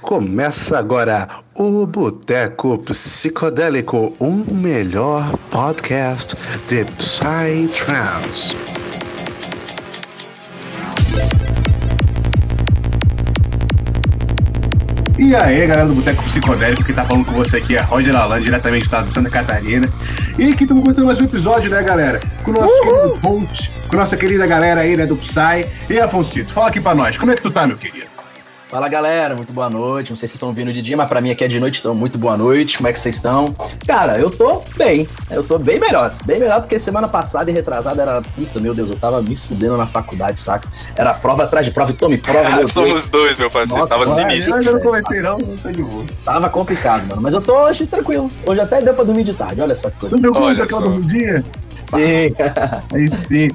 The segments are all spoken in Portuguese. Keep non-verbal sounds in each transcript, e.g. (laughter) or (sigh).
Começa agora o Boteco Psicodélico, um melhor podcast de Psytrance. E aí, galera do Boteco Psicodélico, que tá falando com você aqui é Roger Alan, diretamente do estado de Santa Catarina. E aqui estamos começando mais um episódio, né, galera? Com o nosso querido host, com a nossa querida galera aí, né, do Psy. E Afonsito, fala aqui pra nós, como é que tu tá, meu querido? Fala galera, muito boa noite. Não sei se vocês estão vindo de dia, mas pra mim aqui é de noite, então muito boa noite. Como é que vocês estão? Cara, eu tô bem. Eu tô bem melhor. Bem melhor porque semana passada e retrasada era. Puta, meu Deus, eu tava me fudendo na faculdade, saca? Era prova atrás de prova e tome prova. Ah, somos dois, meu parceiro. Nossa, tava mano, sinistro. Eu não comecei, não, não tô de boa. Tava complicado, mano. Mas eu tô hoje tranquilo. Hoje até deu pra dormir de tarde. Olha só que coisa. Tu deu conta só. dormidinha? Sim. Aí sim.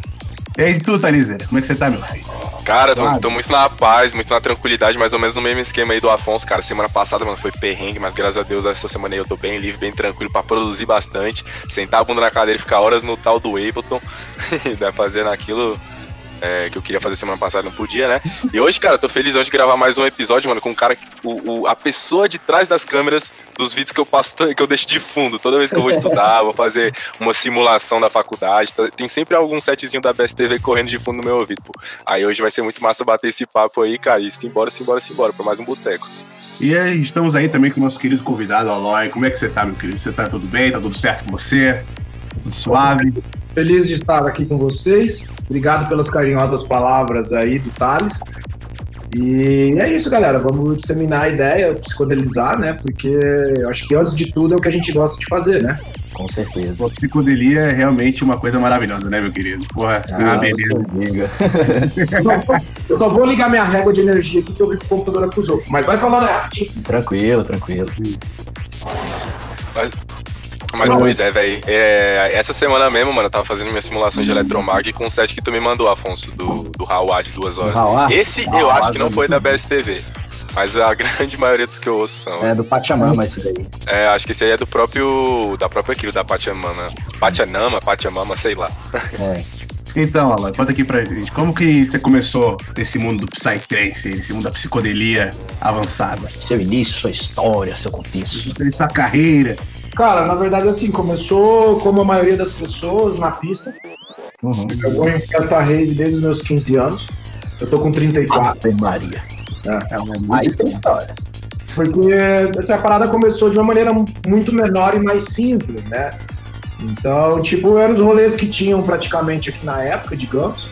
E aí, tu, Talizeira, como é que você tá, meu filho? Cara, tô, tô muito na paz, muito na tranquilidade, mais ou menos no mesmo esquema aí do Afonso, cara. Semana passada, mano, foi perrengue, mas graças a Deus essa semana aí eu tô bem livre, bem tranquilo pra produzir bastante. Sentar a bunda na cadeira e ficar horas no tal do Ableton, (laughs) né, fazendo aquilo é, que eu queria fazer semana passada, não podia, né? E hoje, cara, tô felizão de gravar mais um episódio, mano, com um cara, que- o, o- a pessoa de trás das câmeras dos vídeos que eu passo, que eu deixo de fundo. Toda vez que eu vou estudar, vou fazer uma simulação da faculdade, tá- tem sempre algum setzinho da BSTV correndo de fundo no meu ouvido, pô. Aí hoje vai ser muito massa bater esse papo aí, cara, e simbora, simbora, simbora, pra mais um boteco. E aí, estamos aí também com o nosso querido convidado, Aloy. Como é que você tá, meu querido? Você tá tudo bem? Tá tudo certo com você? Tudo suave? Feliz de estar aqui com vocês. Obrigado pelas carinhosas palavras aí do Thales. E é isso, galera. Vamos disseminar a ideia, psicodelizar, né? Porque eu acho que antes de tudo é o que a gente gosta de fazer, né? Com certeza. A psicodelia é realmente uma coisa maravilhosa, né, meu querido? Porra, Ah, ah, beleza. Eu só vou ligar minha régua de energia aqui que eu vi que o computador acusou. Mas vai falando aí. Tranquilo, tranquilo. Mas, pois é, velho, essa semana mesmo, mano, eu tava fazendo minha simulação de Eletromag com o set que tu me mandou, Afonso, do, do Hauá de duas horas. Esse eu acho que não foi da BSTV. Mas a (laughs) grande maioria dos que eu ouço são. É do Pachamama esse daí. É, acho que esse aí é do próprio. Da própria aquilo, da Pachamama. Pachanama, Pachamama, sei lá. É. (laughs) Então, Aloy, conta aqui pra gente. Como que você começou nesse mundo do Psytrance, nesse mundo da psicodelia avançada? Seu início, sua história, seu contexto. Sua carreira. Cara, na verdade, assim, começou como a maioria das pessoas na pista. Uhum. Eu vou em festa rave desde os meus 15 anos. Eu tô com 34. Ave Maria. É uma Aí tem história. Porque essa parada começou de uma maneira muito menor e mais simples, né? Então, tipo, eram os rolês que tinham praticamente aqui na época, digamos.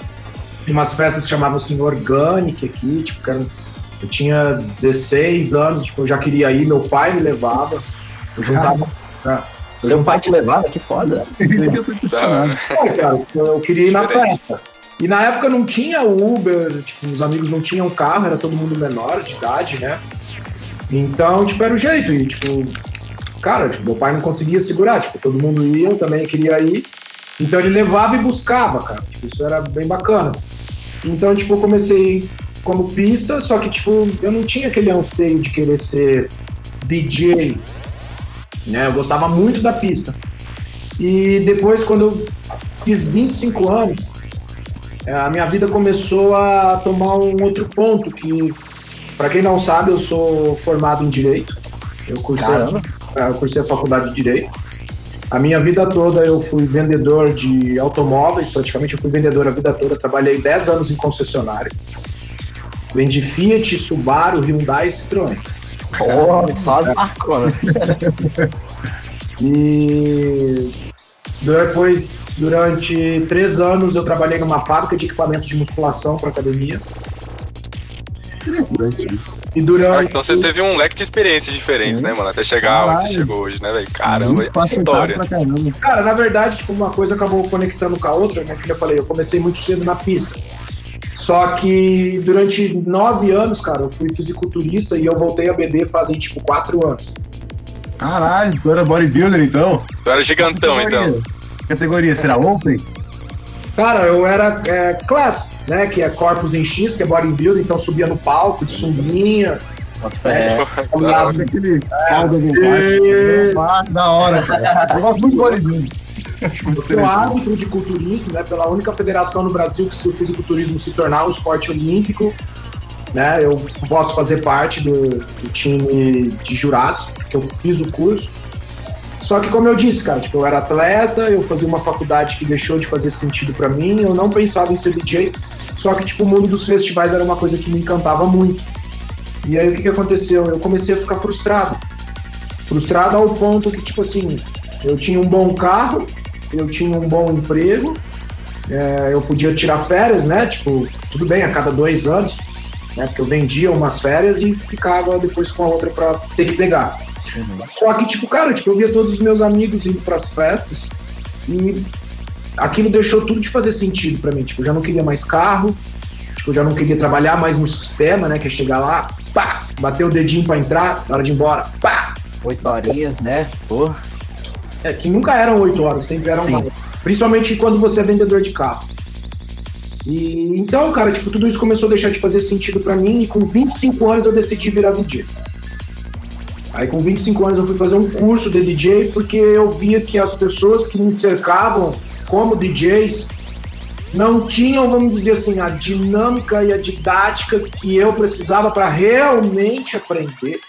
Tinha umas festas que chamavam assim Organic aqui, tipo, que eram- eu tinha 16 anos, tipo, eu já queria ir, meu pai me levava. Eu juntava. Eu Seu pai te levava, que foda. (laughs) Isso que eu tô te falando. é, cara, eu queria ir na festa. E na época não tinha Uber, tipo, os amigos não tinham carro, era todo mundo menor de idade, né? Então, tipo, era o jeito. E, tipo, cara, tipo, meu pai não conseguia segurar, tipo, todo mundo ia, eu também queria ir. Então ele levava e buscava, cara. Tipo, isso era bem bacana. Então, tipo, eu comecei como pista, só que, tipo, eu não tinha aquele anseio de querer ser DJ, né? Eu gostava muito da pista. E depois, quando eu fiz 25 anos, eh, a minha vida começou a tomar um outro ponto que, para quem não sabe, eu sou formado em Direito. Eu cursei, Caramba. eu cursei a faculdade de Direito. A minha vida toda eu fui vendedor de automóveis, praticamente eu fui vendedor a vida toda. Trabalhei 10 anos em concessionário. Vendi Fiat, Subaru, Hyundai e Citroën. Porra, só as marconas. E depois, durante três anos, eu trabalhei numa fábrica de equipamento de musculação para academia. E Ah, durante. então você teve um leque de experiências diferentes, né, mano? Até chegar onde você Caralho. chegou hoje, né, velho? Caramba, facilitado história. Cara, na verdade, tipo, uma coisa acabou conectando com a outra, né? Que eu falei, eu comecei muito cedo na pista. Só que durante nove anos, cara, eu fui fisiculturista e eu voltei a beber fazem, tipo, quatro anos. Caralho, tu era bodybuilder então? Tu era gigantão, então. Categoria, será open? Cara, eu era é, class, né? Que é corpos em X, que é bodybuilding, então subia no palco de sunguinha. É, da vontade. (laughs) Da hora, cara. Eu gosto muito de bodybuilder. Eu sou árbitro de culturismo, né? Pela única federação no Brasil que se o fisiculturismo se tornar um esporte olímpico. né? Eu posso fazer parte do, do time de jurados, que eu fiz o curso. Só que, como eu disse, cara, tipo, eu era atleta, eu fazia uma faculdade que deixou de fazer sentido para mim, eu não pensava em ser DJ, só que, tipo, o mundo dos festivais era uma coisa que me encantava muito. E aí, o que, que aconteceu? Eu comecei a ficar frustrado. Frustrado ao ponto que, tipo assim, eu tinha um bom carro, eu tinha um bom emprego, é, eu podia tirar férias, né? Tipo, tudo bem, a cada dois anos, né? Porque eu vendia umas férias e ficava depois com a outra para ter que pegar. Uhum. Só que, tipo, cara, tipo, eu via todos os meus amigos indo pras festas e aquilo deixou tudo de fazer sentido para mim. Tipo, eu já não queria mais carro, tipo, eu já não queria trabalhar mais no sistema, né? Que é chegar lá, pá, bater o dedinho para entrar, na hora de ir embora, pá. Oito horinhas, né? Pô. É, que nunca eram oito horas, sempre eram Sim. Principalmente quando você é vendedor de carro. E então, cara, tipo, tudo isso começou a deixar de fazer sentido para mim e com 25 anos eu decidi virar DJ. Aí com 25 anos eu fui fazer um curso de DJ porque eu via que as pessoas que me cercavam como DJs não tinham, vamos dizer assim, a dinâmica e a didática que eu precisava para realmente aprender.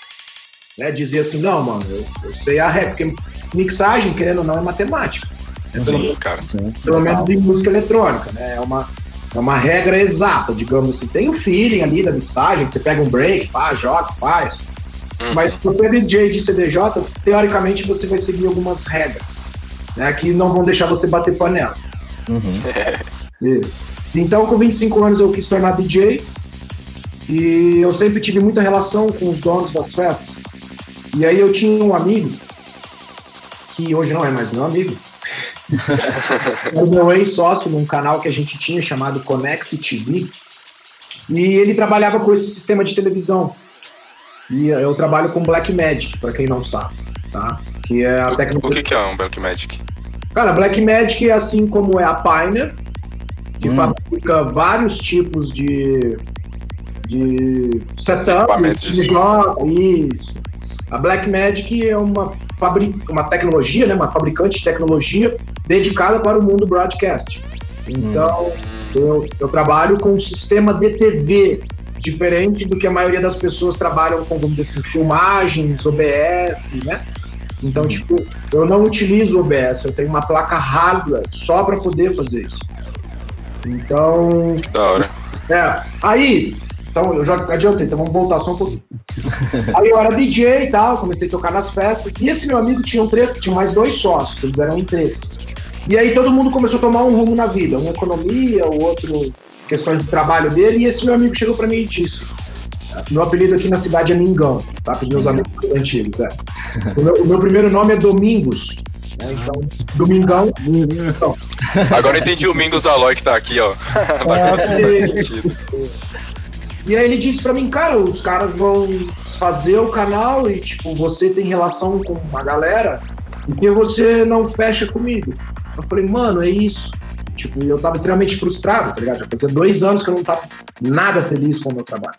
Né? Dizer assim, não, mano, eu, eu sei a ré, porque mixagem, querendo ou não, é matemática. Sim, pelo, cara. Sim, pelo menos em música eletrônica, né? É uma, é uma regra exata, digamos assim. Tem o feeling ali da mixagem, que você pega um break, pá, joga, faz. Uhum. Mas se você é DJ de CDJ, teoricamente você vai seguir algumas regras, né? Que não vão deixar você bater panela. Uhum. (laughs) então, com 25 anos eu quis tornar DJ e eu sempre tive muita relação com os donos das festas. E aí eu tinha um amigo que hoje não é mais meu amigo, (laughs) o meu ex-sócio num canal que a gente tinha chamado Conex TV. E ele trabalhava com esse sistema de televisão. E eu trabalho com Black Magic, para quem não sabe, tá? Que é a técnica. O que, que é um Black Magic? Cara, Black Magic é assim como é a Pioneer, que hum. fabrica vários tipos de, de setup, de, de isso. A Blackmagic é uma, fabric... uma tecnologia, né, uma fabricante de tecnologia dedicada para o mundo broadcast. Então, hum. eu, eu trabalho com um sistema de TV diferente do que a maioria das pessoas trabalham com, vamos dizer assim, filmagens, OBS, né? Então, tipo, eu não utilizo OBS, eu tenho uma placa hardware só para poder fazer isso. Então. Da hora. É. Aí, então, eu já adiantei, então vamos voltar só um pouquinho. (laughs) Aí eu era DJ e tal, comecei a tocar nas festas. E esse meu amigo tinha um três, tinha mais dois sócios, eles eram em três. E aí todo mundo começou a tomar um rumo na vida, uma economia, o outro questões de trabalho dele. E esse meu amigo chegou para mim e disse: meu apelido aqui na cidade é Mingão, tá? Para os meus amigos antigos. É. O, meu, o meu primeiro nome é Domingos. Né? Então, Domingão. Então. Agora eu entendi o Mingos Aloy que tá aqui, ó. É, (laughs) sentido. (laughs) E aí ele disse para mim, cara, os caras vão fazer o canal e, tipo, você tem relação com uma galera e que você não fecha comigo. Eu falei, mano, é isso. Tipo, eu tava extremamente frustrado, tá ligado? Já fazia dois anos que eu não tava nada feliz com o meu trabalho.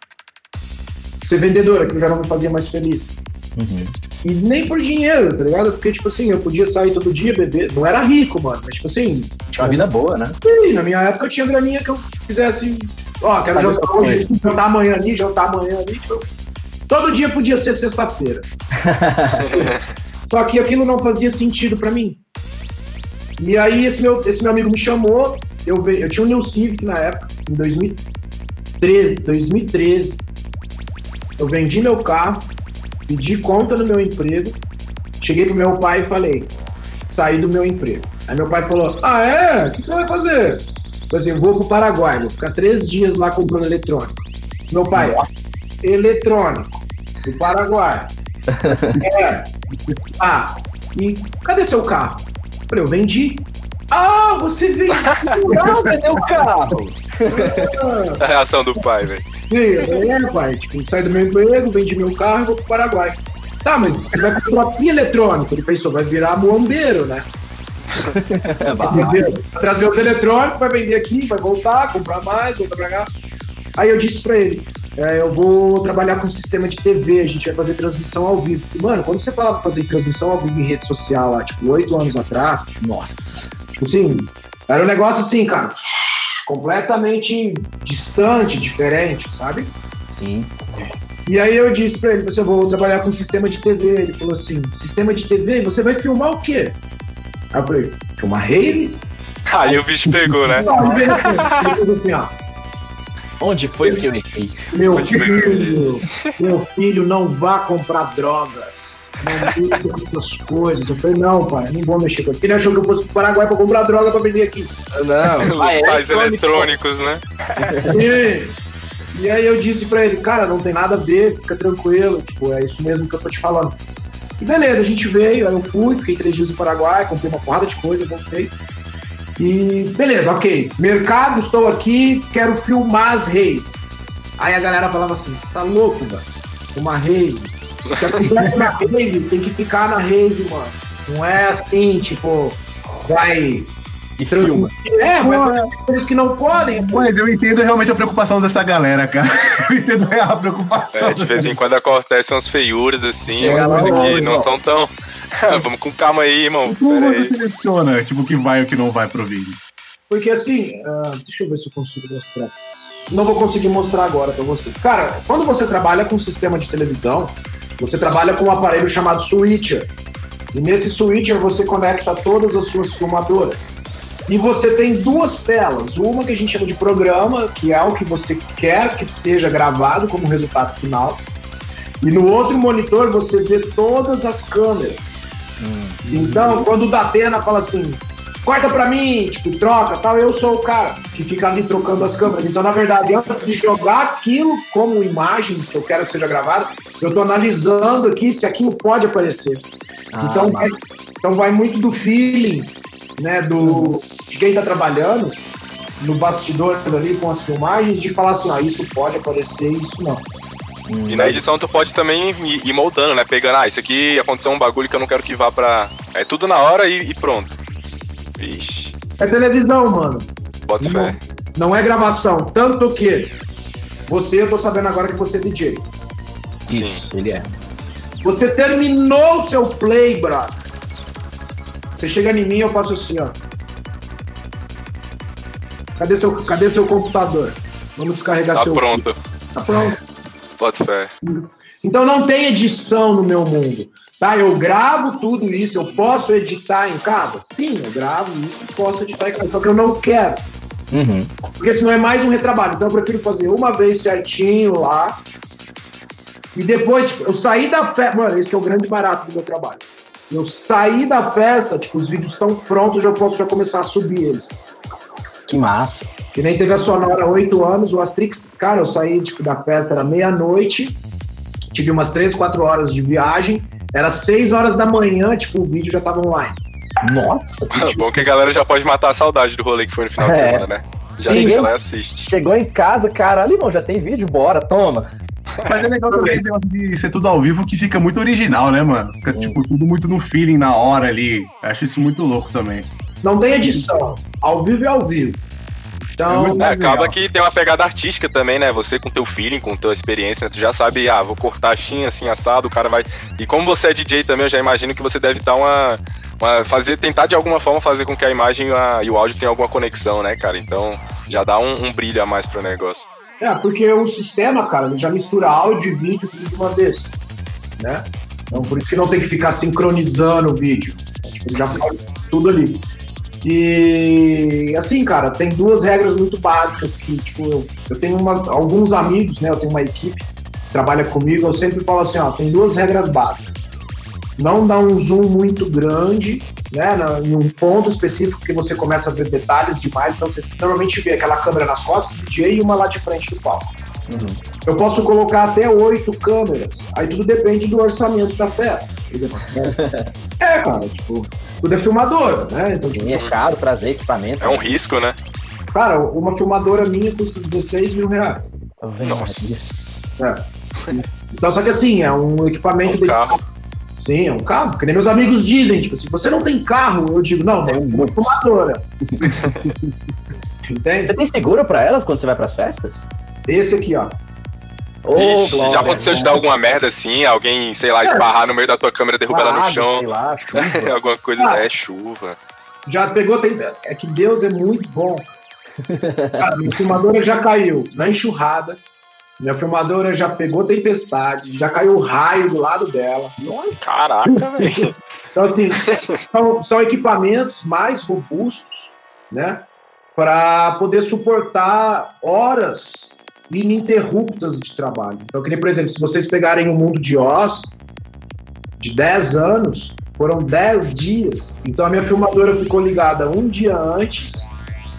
Ser vendedora, que eu já não me fazia mais feliz. Uhum. E nem por dinheiro, tá ligado? Porque, tipo assim, eu podia sair todo dia, beber. Não era rico, mano, mas, tipo assim. Tinha uma vida boa, né? E na minha época eu tinha graninha que eu quisesse Ó, quero jantar hoje, jantar amanhã ali, jantar amanhã ali. Tipo, todo dia podia ser sexta-feira. (laughs) Só que aquilo não fazia sentido para mim. E aí esse meu, esse meu amigo me chamou, eu, eu tinha um New Civic na época, em 2013, 2013. Eu vendi meu carro, pedi conta no meu emprego, cheguei pro meu pai e falei, saí do meu emprego. Aí meu pai falou, ah é? O que você vai fazer? Por exemplo, vou pro Paraguai, vou ficar três dias lá comprando eletrônico. Meu pai, eletrônico, do Paraguai. (laughs) é. Ah, e cadê seu carro? Eu falei, eu vendi. Ah, você vendeu. Ah, (laughs) vendeu o carro. A reação do pai, velho. Sim, é, pai. Tipo, saí do meu emprego, vendi meu carro e vou pro Paraguai. Tá, mas você vai comprar eletrônico. Ele pensou, vai virar muambeiro, né? (laughs) Trazer os eletrônicos, vai vender aqui, vai voltar, comprar mais, voltar pra cá. Aí eu disse pra ele, é, eu vou trabalhar com sistema de TV, a gente vai fazer transmissão ao vivo. E, mano, quando você falava fazer transmissão ao vivo em rede social lá, tipo, oito anos atrás, nossa, tipo assim, era um negócio assim, cara, completamente distante, diferente, sabe? Sim. E aí eu disse pra ele, eu vou trabalhar com sistema de TV. Ele falou assim, sistema de TV? Você vai filmar o quê? Aí eu falei, filmar rave? Aí o bicho pegou, né? Não, ele falou assim, ó, Onde foi que eu errei? meu filho, meu filho não vá comprar drogas. Não mexa com essas coisas. Eu falei, não, pai, não vou mexer com isso. Ele achou que eu fosse pro Paraguai pra comprar droga pra vender aqui. Não, (laughs) Os tais eletrônicos, né? E, e aí eu disse pra ele, cara, não tem nada a ver, fica tranquilo, tipo, é isso mesmo que eu tô te falando. E beleza, a gente veio, aí eu fui, fiquei três dias no Paraguai, comprei uma porrada de coisa, voltei. E beleza, ok. Mercado, estou aqui, quero filmar as reis. Aí a galera falava assim, você tá louco, velho? Uma rave. Rave, tem que ficar na rave, mano. Não é assim, tipo, vai. E filma. É, mas eles que não podem. Mas eu entendo realmente a preocupação dessa galera, cara. (laughs) Eu entendo real a preocupação. É, de vez em quando acontecem umas feiuras assim, Chega umas coisas que não são tão. (laughs) Vamos com calma aí, irmão. Como Pera você aí. seleciona, tipo, o que vai e o que não vai pro vídeo? Porque assim, ah, deixa eu ver se eu consigo mostrar. Não vou conseguir mostrar agora pra vocês. Cara, quando você trabalha com um sistema de televisão, você trabalha com um aparelho chamado switcher. E nesse switcher você conecta todas as suas filmadoras. E você tem duas telas. Uma que a gente chama de programa, que é o que você quer que seja gravado como resultado final. E no outro monitor você vê todas as câmeras. Então, quando o Datena fala assim, corta pra mim, tipo, troca, tal, eu sou o cara que fica ali trocando as câmeras. Então, na verdade, antes de jogar aquilo como imagem que eu quero que seja gravado, eu tô analisando aqui se aquilo pode aparecer. Ah, então, vai, então vai muito do feeling, né, do de quem tá trabalhando no bastidor ali com as filmagens, de falar assim, ó, isso pode aparecer, isso não. E na edição tu pode também ir ir moldando, né? Pegando, ah, isso aqui aconteceu um bagulho que eu não quero que vá pra. É tudo na hora e, e pronto. Vixe, É televisão, mano. bota Não, fé. não é gravação. Tanto que você, eu tô sabendo agora que você é DJ. Isso, ele é. Você terminou o seu play, brother. Você chega em mim, eu faço assim, ó. Cadê seu, cadê seu computador? Vamos descarregar Tá seu. pronto. Tá pronto. Bota fé. Então não tem edição no meu mundo. Tá? Eu gravo tudo isso, eu posso editar em casa? Sim, eu gravo isso, posso editar em casa, só que eu não quero. Uhum. Porque senão é mais um retrabalho. Então eu prefiro fazer uma vez certinho lá. E depois, tipo, eu saí da festa. Mano, esse que é o grande barato do meu trabalho. Eu saí da festa, tipo, os vídeos estão prontos, eu já posso já começar a subir eles. Que massa. Que nem teve a Sonora há oito anos, o Astrix, cara, eu saí tipo, da festa, era meia-noite, tive umas três, quatro horas de viagem, era seis horas da manhã, tipo, o vídeo já tava online. Nossa. (laughs) Bom que a galera já pode matar a saudade do rolê que foi no final de É. semana, né? Já Sim. chega lá e assiste. Chegou em casa, caralho, irmão, já tem vídeo, bora, toma. Mas é legal também esse negócio de ser tudo ao vivo que fica muito original, né, mano? Fica, tipo, tudo muito no feeling, na hora ali. Eu acho isso muito louco também. Não tem edição, ao vivo é ao vivo. Então, É É, acaba que tem uma pegada artística também, né? Você com teu feeling, com tua experiência, né? tu já sabe, ah, vou cortar assim, assim, assado, o cara vai. E como você é DJ também, eu já imagino que você deve dar uma. uma- fazer, tentar de alguma forma fazer com que a imagem e a- e o áudio tenham alguma conexão, né, cara? Então já dá um, um brilho a mais pro negócio. É, porque o sistema, cara, ele já mistura áudio e vídeo tudo de uma vez, né? Então, por isso que não tem que ficar sincronizando o vídeo. Tipo, ele já faz tudo ali. E, assim, cara, tem duas regras muito básicas que, tipo, eu, eu tenho uma- alguns amigos, né? Eu tenho uma equipe que trabalha comigo, eu sempre falo assim, ó, tem duas regras básicas. Não dá um zoom muito grande, né, em um ponto específico que você começa a ver detalhes demais, então você normalmente vê aquela câmera nas costas do DJ e uma lá de frente do palco. Eu posso colocar até oito câmeras, aí tudo depende do orçamento da festa. exemplo, (laughs) né? é, cara, tipo, tudo é filmadora, né? Então, tipo, é caro trazer equipamento. É um risco, né? cara, uma filmadora minha custa 16 mil reais. Nossa. É. Então, só que assim, é um equipamento. Um carro. Sim, é um carro. Que nem meus amigos dizem, tipo, se você não tem carro, eu digo, não, Tem um uma filmadora. (laughs) Entende? Você tem seguro pra elas quando você vai pras festas? Esse aqui, ó. Ô, Ixi, Glória, já aconteceu de dar alguma merda assim, alguém, sei lá, esbarrar no meio da tua câmera, derrubar ela no chão, Sei lá, chuva. (laughs) alguma coisa, Ah. é chuva. Já pegou, tem. É que Deus é muito bom. (laughs) Cara, minha filmadora já caiu na enxurrada, Minha filmadora já pegou tempestade, já caiu raio do lado dela. Caraca, (laughs) velho. Então, assim, são, são equipamentos mais robustos, né? Para poder suportar horas ininterruptas de trabalho. Então, que nem, por exemplo, se vocês pegarem o mundo de Oz, de 10 anos, foram 10 dias. Então, a minha filmadora ficou ligada um dia antes.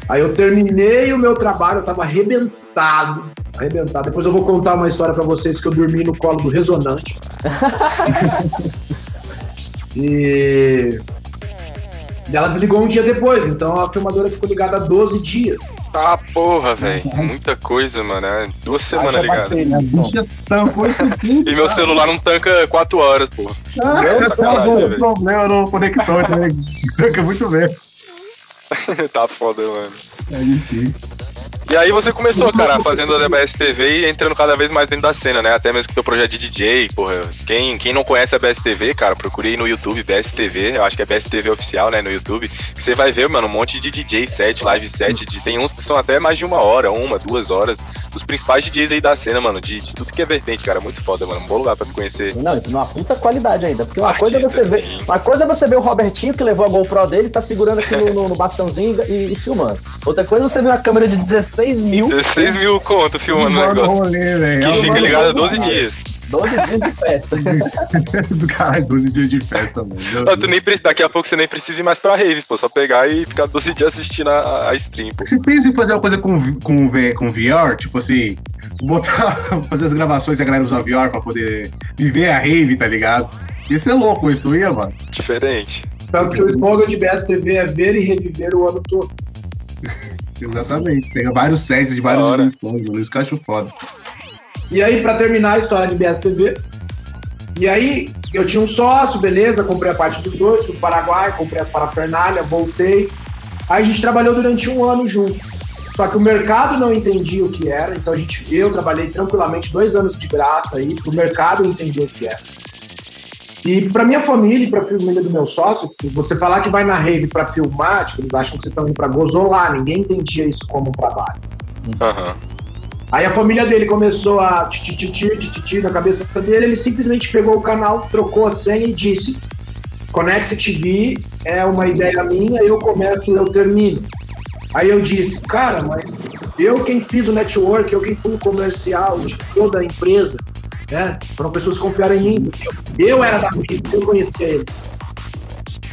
Aí eu terminei o meu trabalho, eu tava arrebentado, arrebentado. Depois eu vou contar uma história para vocês que eu dormi no colo do ressonante. (laughs) e ela desligou um dia depois, então a filmadora ficou ligada há 12 dias. Ah, porra, velho. Muita coisa, mano. É duas semanas isso aqui. (laughs) E meu celular não tanca 4 horas, porra. sacanagem, velho. problema no conector, né? (laughs) Tanca muito bem. tá foda, mano. É difícil. E aí você começou, cara, fazendo a DBS TV e entrando cada vez mais dentro da cena, né? Até mesmo com o teu projeto de DJ, porra. Quem, quem não conhece a BS TV, cara, procure aí no YouTube, BS TV, eu acho que é BS TV oficial, né, no YouTube, você vai ver, mano, um monte de DJ set, live set, de, tem uns que são até mais de uma hora, uma, duas horas, os principais DJs aí da cena, mano, de, de tudo que é vertente, cara, muito foda, mano, um bom lugar pra me conhecer. Não, isso numa puta qualidade ainda. Porque uma coisa, é Artista, você ver, uma coisa é você ver o Robertinho que levou a GoPro dele, tá segurando aqui no, no- no bastãozinho e, e filmando. Outra coisa é você ver uma câmera de 16 mil, 16 mil conto filmando o negócio. rolê. Que Ela fica ligado todo 12 mundo. dias. 12 dias de festa. (laughs) Do caralho, 12 dias de festa, mano. Tu nem, daqui a pouco você nem precisa ir mais pra rave, pô. Só pegar e ficar 12 dias assistindo a, a stream, pô. Você pensa em fazer uma coisa com, com, com VR? Tipo assim, botar, (laughs) fazer as gravações e a galera usar VR pra poder viver a rave, tá ligado? Isso é louco, isso não ia, mano? Diferente. Tanto que o slogan de BSTV é ver e reviver o ano todo. (laughs) Exatamente. Pega vários sets de hora. dimensões, mano. Isso que eu acho foda. E aí, pra terminar a história de BSTV, e aí eu tinha um sócio, beleza, comprei a parte dos dois, fui pro Paraguai, comprei as parafernálias, voltei. Aí a gente trabalhou durante um ano junto. Só que o mercado não entendia o que era, então a gente, eu trabalhei tranquilamente dois anos de graça aí, o mercado entendeu o que era. E pra minha família e pra família do meu sócio, você falar que vai na rave pra filmar, tipo, eles acham que você tá indo pra gozolar, ninguém entendia isso como um trabalho. Aham. Aí a família dele começou a tititi, na cabeça dele, ele simplesmente pegou o canal, trocou a senha e disse: Conex TV é uma ideia minha, eu começo, eu termino. Aí eu disse, cara, mas eu quem fiz o network, eu quem fui o comercial de toda a empresa, né? Foram pessoas que confiaram em mim. Eu era da rede, eu conhecia eles.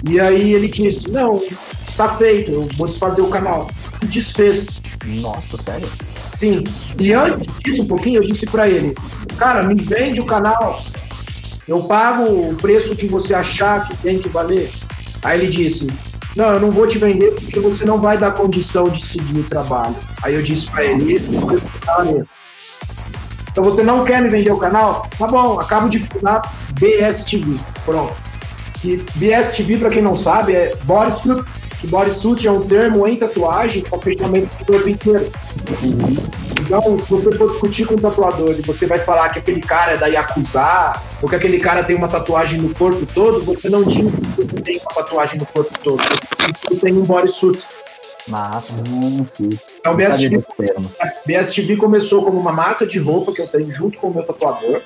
E aí ele disse, não, está feito, eu vou desfazer o canal. E desfez. Nossa, sério? Sim. E antes disso, um pouquinho, eu disse pra ele: Cara, me vende o canal. Eu pago o preço que você achar que tem que valer. Aí ele disse: Não, eu não vou te vender porque você não vai dar condição de seguir o trabalho. Aí eu disse pra ele: Então você não quer me vender o canal? Tá bom, acabo de fundar BSTV. Pronto. E BSTV, pra quem não sabe, é bodysuit. Que bodysuit é um termo em tatuagem para fechamento do corpo inteiro. Então, se você for discutir com um tatuador e você vai falar que aquele cara é da Yakuza, ou que aquele cara tem uma tatuagem no corpo todo, você não diz que você tem uma tatuagem no corpo todo. Você tem um bodysuit. Massa. Ah, sim. Então, BSTV. BSTV começou como uma marca de roupa que eu tenho junto com o meu tatuador.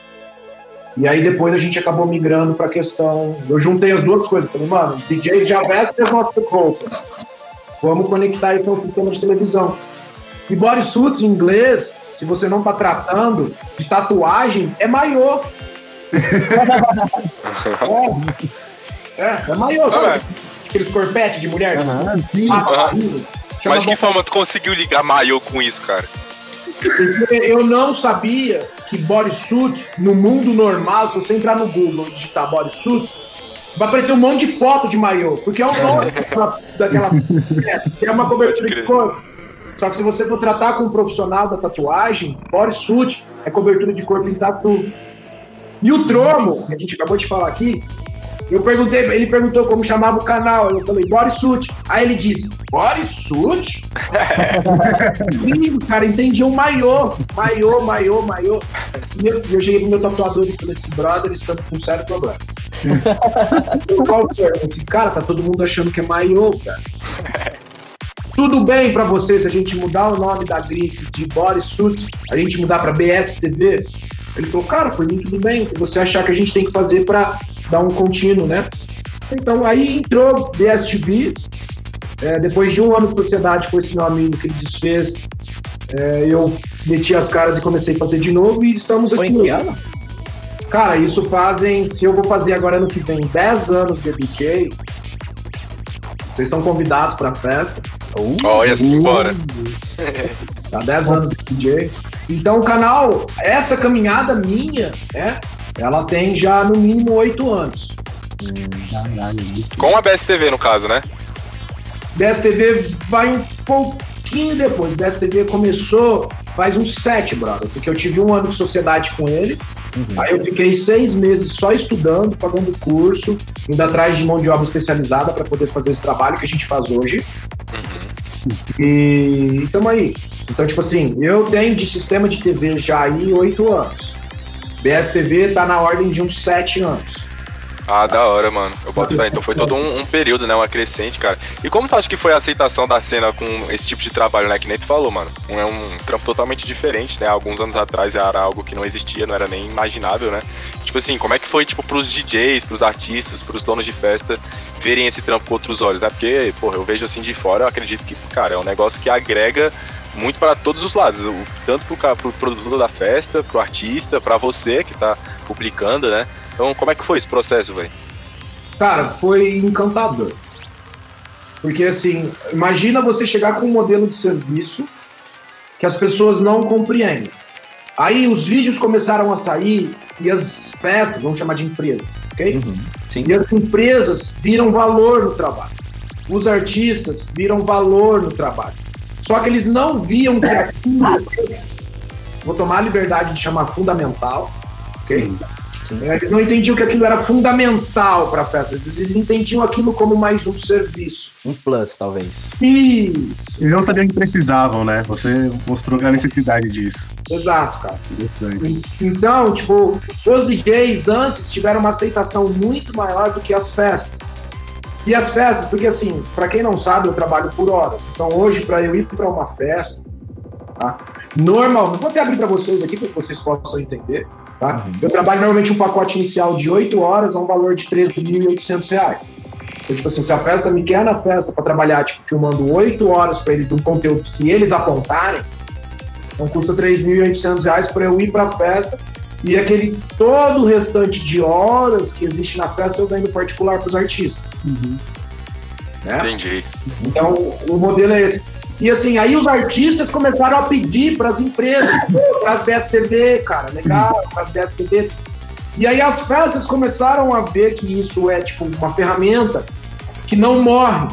E aí depois a gente acabou migrando pra questão. Eu juntei as duas coisas. Falei, mano, DJs já vestem as nossas roupas. Vamos conectar isso ao sistema de televisão. E bodysuit em inglês, se você não tá tratando de tatuagem, é maiô. é, (laughs) é, é maiô, sabe? Aqueles corpetes de mulher. Sim. Ah. Chama Mas de que forma tu conseguiu ligar Maio com isso, cara? Porque eu não sabia que bodysuit, no mundo normal, se você entrar no Google e digitar bodysuit, vai aparecer um monte de foto de maiô, porque é o nome daquela, daquela (laughs) é, é uma cobertura de corpo. Só que se você for tratar com um profissional da tatuagem, bodysuit é cobertura de corpo em tatu. E o Tromo, que a gente acabou de falar aqui, eu perguntei, ele perguntou como chamava o canal, eu falei bodysuit. Aí ele disse, bodysuit? (laughs) Sim, cara, entendi um maiô, maiô, maiô, maiô. E eu, eu cheguei pro meu tatuador e falei assim, brother, estamos com um sério problema. Qual foi? Falei assim, cara, tá todo mundo achando que é maiô, cara. tudo bem para você se a gente mudar o nome da grife de bodysuit, a gente mudar para BSTV? Ele falou, cara, por mim tudo bem, o que você achar que a gente tem que fazer para dar um contínuo, né? Então aí entrou BSTV, é, depois de um ano de sociedade com esse meu amigo que ele desfez, é, eu meti as caras e comecei a fazer de novo e estamos Foi aqui. em que ano? Cara, isso fazem, se eu vou fazer agora ano que vem 10 anos de DJ, vocês estão convidados para a festa. Olha assim, bora. Há 10 anos de DJ. Então o canal, essa caminhada minha, né? Ela tem já no mínimo 8 anos. Com a BSTV, no caso, né? DSTV vai um pouquinho depois. DSTV começou faz uns 7, brother. Porque eu tive um ano de sociedade com ele. Aí eu fiquei seis meses só estudando, pagando curso, indo atrás de mão de obra especializada para poder fazer esse trabalho que a gente faz hoje. E estamos aí. Então, tipo assim, eu tenho de sistema de TV já aí oito anos. BSTV tá na ordem de uns sete anos. Ah, da hora, mano. Eu boto. Então foi todo um, um período, né? Uma crescente, cara. E como tu acha que foi a aceitação da cena com esse tipo de trabalho, né? Que nem tu falou, mano. É um trampo totalmente diferente, né? Alguns anos atrás era algo que não existia, não era nem imaginável, né? Tipo assim, como é que foi, tipo, pros DJs, pros artistas, pros donos de festa verem esse trampo com outros olhos, né? Porque, porra, eu vejo assim de fora, eu acredito que, cara, é um negócio que agrega muito para todos os lados, o- tanto pro, ca- pro produtor da festa, pro artista, pra você que tá publicando, né? Então, como é que foi esse processo, velho? Cara, foi encantador. Porque assim, imagina você chegar com um modelo de serviço que as pessoas não compreendem. Aí os vídeos começaram a sair e as festas, vamos chamar de empresas, ok? Sim. E as empresas viram valor no trabalho. Os artistas viram valor no trabalho. Só que eles não viam que aquilo. Vou tomar a liberdade de chamar fundamental, ok? É, Eles não entendiam que aquilo era fundamental para a festa. Eles eles entendiam aquilo como mais um serviço. Um plus, talvez. Isso. Eles não sabiam que precisavam, né? Você mostrou a necessidade disso. Exato, cara. Interessante. Então, tipo, os DJs antes tiveram uma aceitação muito maior do que as festas. E as festas, porque assim, para quem não sabe, eu trabalho por horas. Então hoje, para eu ir para uma festa, tá? Normal, vou até abrir para vocês aqui para que vocês possam entender. Tá? Eu trabalho normalmente um pacote inicial de 8 horas a um valor de 13.800 reais. Então, tipo assim, se a festa me quer na festa para trabalhar, tipo, filmando 8 horas para eles de um conteúdo que eles apontarem, então custa 3.800 reais para eu ir para a festa e aquele todo o restante de horas que existe na festa eu dando particular para os artistas. Né? Entendi. Então o modelo é esse. E assim, aí os artistas começaram a pedir para as empresas, (laughs) para as BSTV, cara, legal, para as BSTV. E aí as festas começaram a ver que isso é tipo uma ferramenta que não morre.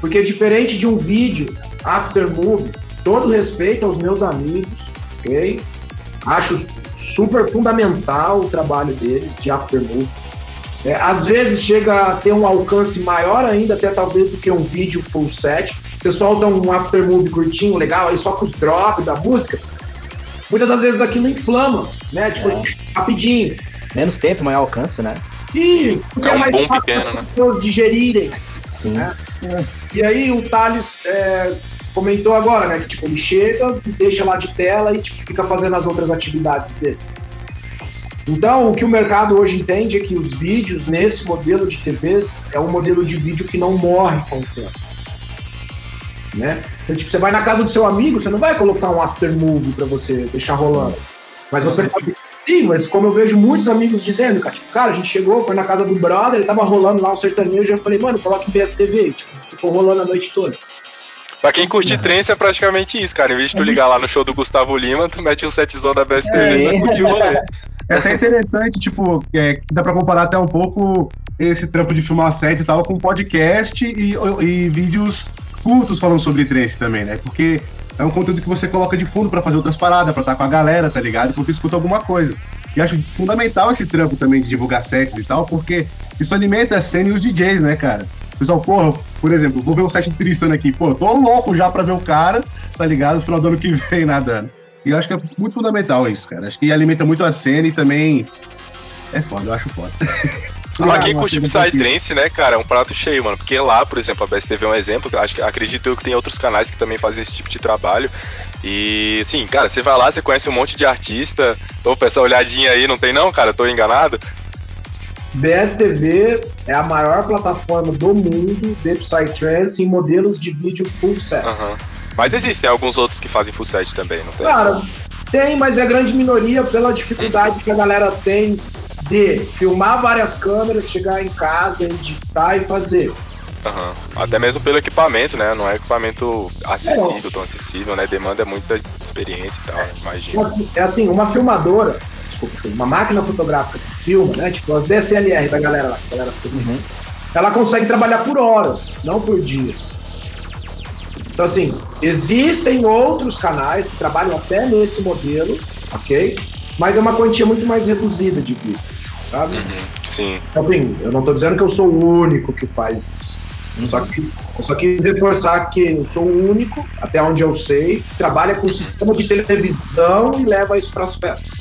Porque diferente de um vídeo after movie, todo respeito aos meus amigos, ok? Acho super fundamental o trabalho deles de after movie. É, às vezes chega a ter um alcance maior ainda, até talvez do que um vídeo full set. Você solta um after movie curtinho, legal, aí só com os drops da música. Muitas das vezes aquilo inflama, né? Tipo, É. rapidinho. Menos tempo, maior alcance, né? E É um boom fácil pequeno, para né? digerirem. Sim. É. E aí o Thales é, comentou agora, né? Que tipo, ele chega, deixa lá de tela e tipo, fica fazendo as outras atividades dele. Então, o que o mercado hoje entende é que os vídeos nesse modelo de TVs é um modelo de vídeo que não morre com o tempo. Né? Então, tipo, você vai na casa do seu amigo, você não vai colocar um after movie pra você deixar rolando. Mas você pode. Sim, mas como eu vejo muitos amigos dizendo, cara, tipo, cara, a gente chegou, foi na casa do brother, ele tava rolando lá o sertanejo, eu falei, mano, coloca em PSTV, tipo, ficou rolando a noite toda. Pra quem curte trance é praticamente isso, cara. Em vez de tu ligar lá no show do Gustavo Lima, tu mete um setzão da BSTV É. e vai curtir o rolê. É até interessante, tipo, é, dá pra comparar até um pouco esse trampo de filmar sets e tal com podcast e, e vídeos curtos falando sobre trance também, né? Porque é um conteúdo que você coloca de fundo pra fazer outras paradas, pra estar com a galera, tá ligado? Enquanto escuta alguma coisa. E acho fundamental esse trampo também de divulgar sets e tal, porque isso alimenta a cena e os DJs, né, cara? O Pessoal, porra, por exemplo, vou ver o set do Tristan aqui, pô, tô louco já pra ver o cara, tá ligado? No final do ano que vem nadando. E eu acho que é muito fundamental isso, cara. Acho que alimenta muito a cena e também. É foda, eu acho foda. (laughs) Ah, quem curte Psytrance, né, cara, é um prato cheio, mano. Porque lá, por exemplo, a BSTV é um exemplo, acho que acredito eu que tem outros canais que também fazem esse tipo de trabalho. E, assim, cara, você vai lá, você conhece um monte de artista. Opa, essa olhadinha aí, não tem não, cara? Tô enganado? BSTV é a maior plataforma do mundo de Psytrance em modelos de vídeo full set. Uhum. Mas existem alguns outros que fazem full set também, não tem? Cara, tem, mas é grande minoria pela dificuldade que a galera tem de filmar várias câmeras, chegar em casa, editar e fazer. Uhum. Até mesmo pelo equipamento, né? Não é equipamento acessível, é. tão acessível, né? Demanda muita experiência e tal, imagina. É assim, uma filmadora, desculpa, uma máquina fotográfica filma, né? Tipo as DSLR da galera lá, galera assim, uhum. ela consegue trabalhar por horas, não por dias. Então, assim, existem outros canais que trabalham até nesse modelo, ok? Mas é uma quantia muito mais reduzida de vídeo sabe? Uhum, sim. Então, assim, eu não estou dizendo que eu sou o único que faz isso. Uhum. Só que eu só quis reforçar que eu sou o único, até onde eu sei, que trabalha com sistema de televisão e leva isso para as festas.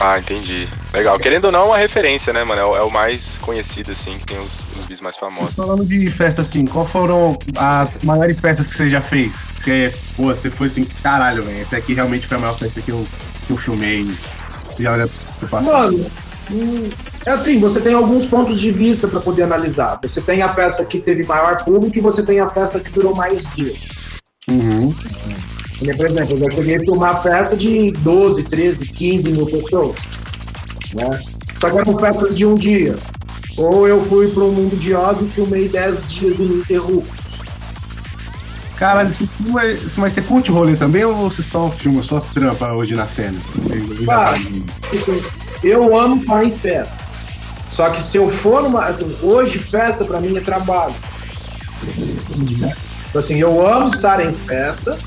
Ah, entendi. Legal. Querendo ou não, é uma referência, né, mano? É o, é o mais conhecido, assim, que tem os, os bis mais famosos. Falando de festa, assim, qual foram as maiores festas que você já fez? Você, pô, você foi assim, caralho, velho, essa aqui realmente foi a maior festa que eu, que eu filmei. Já olha pro passado. Mano, é assim, você tem alguns pontos de vista para poder analisar. Você tem a festa que teve maior público e você tem a festa que durou mais dias. Uhum. Por exemplo, eu já cheguei a filmar festa de 12, 13, 15 mil pessoas. Né? Só que eram festas de um dia. Ou eu fui para o mundo de Oz e filmei 10 dias ininterruptos. Cara, você, mas você curte rolê também ou você só filma, só trampa hoje na cena? Cara, eu amo estar em festa. Só que se eu for numa. Assim, hoje, festa para mim é trabalho. Então, assim, eu amo estar em festa.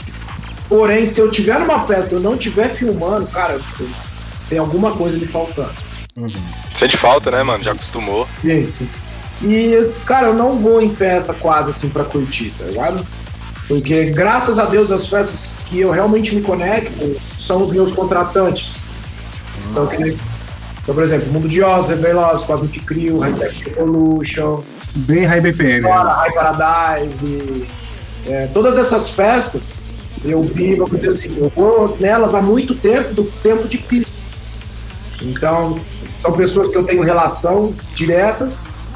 Porém, se eu tiver numa festa e eu não estiver filmando, cara, tipo, tem alguma coisa me faltando. Uhum. Sente falta, né, mano? Já acostumou. Sim, sim. E, cara, eu não vou em festa quase assim pra curtir, tá ligado? Porque, graças a Deus, as festas que eu realmente me conecto são os meus contratantes. Então, que, então, por exemplo, Mundo de Oz, Veloz, Cosmic Crew, High Tech Evolution. Bem High BPM. Fora, né? High Paradise. E, é, todas essas festas, eu vi, vamos dizer assim, eu vou nelas há muito tempo, do tempo de pista. Então, são pessoas que eu tenho relação direta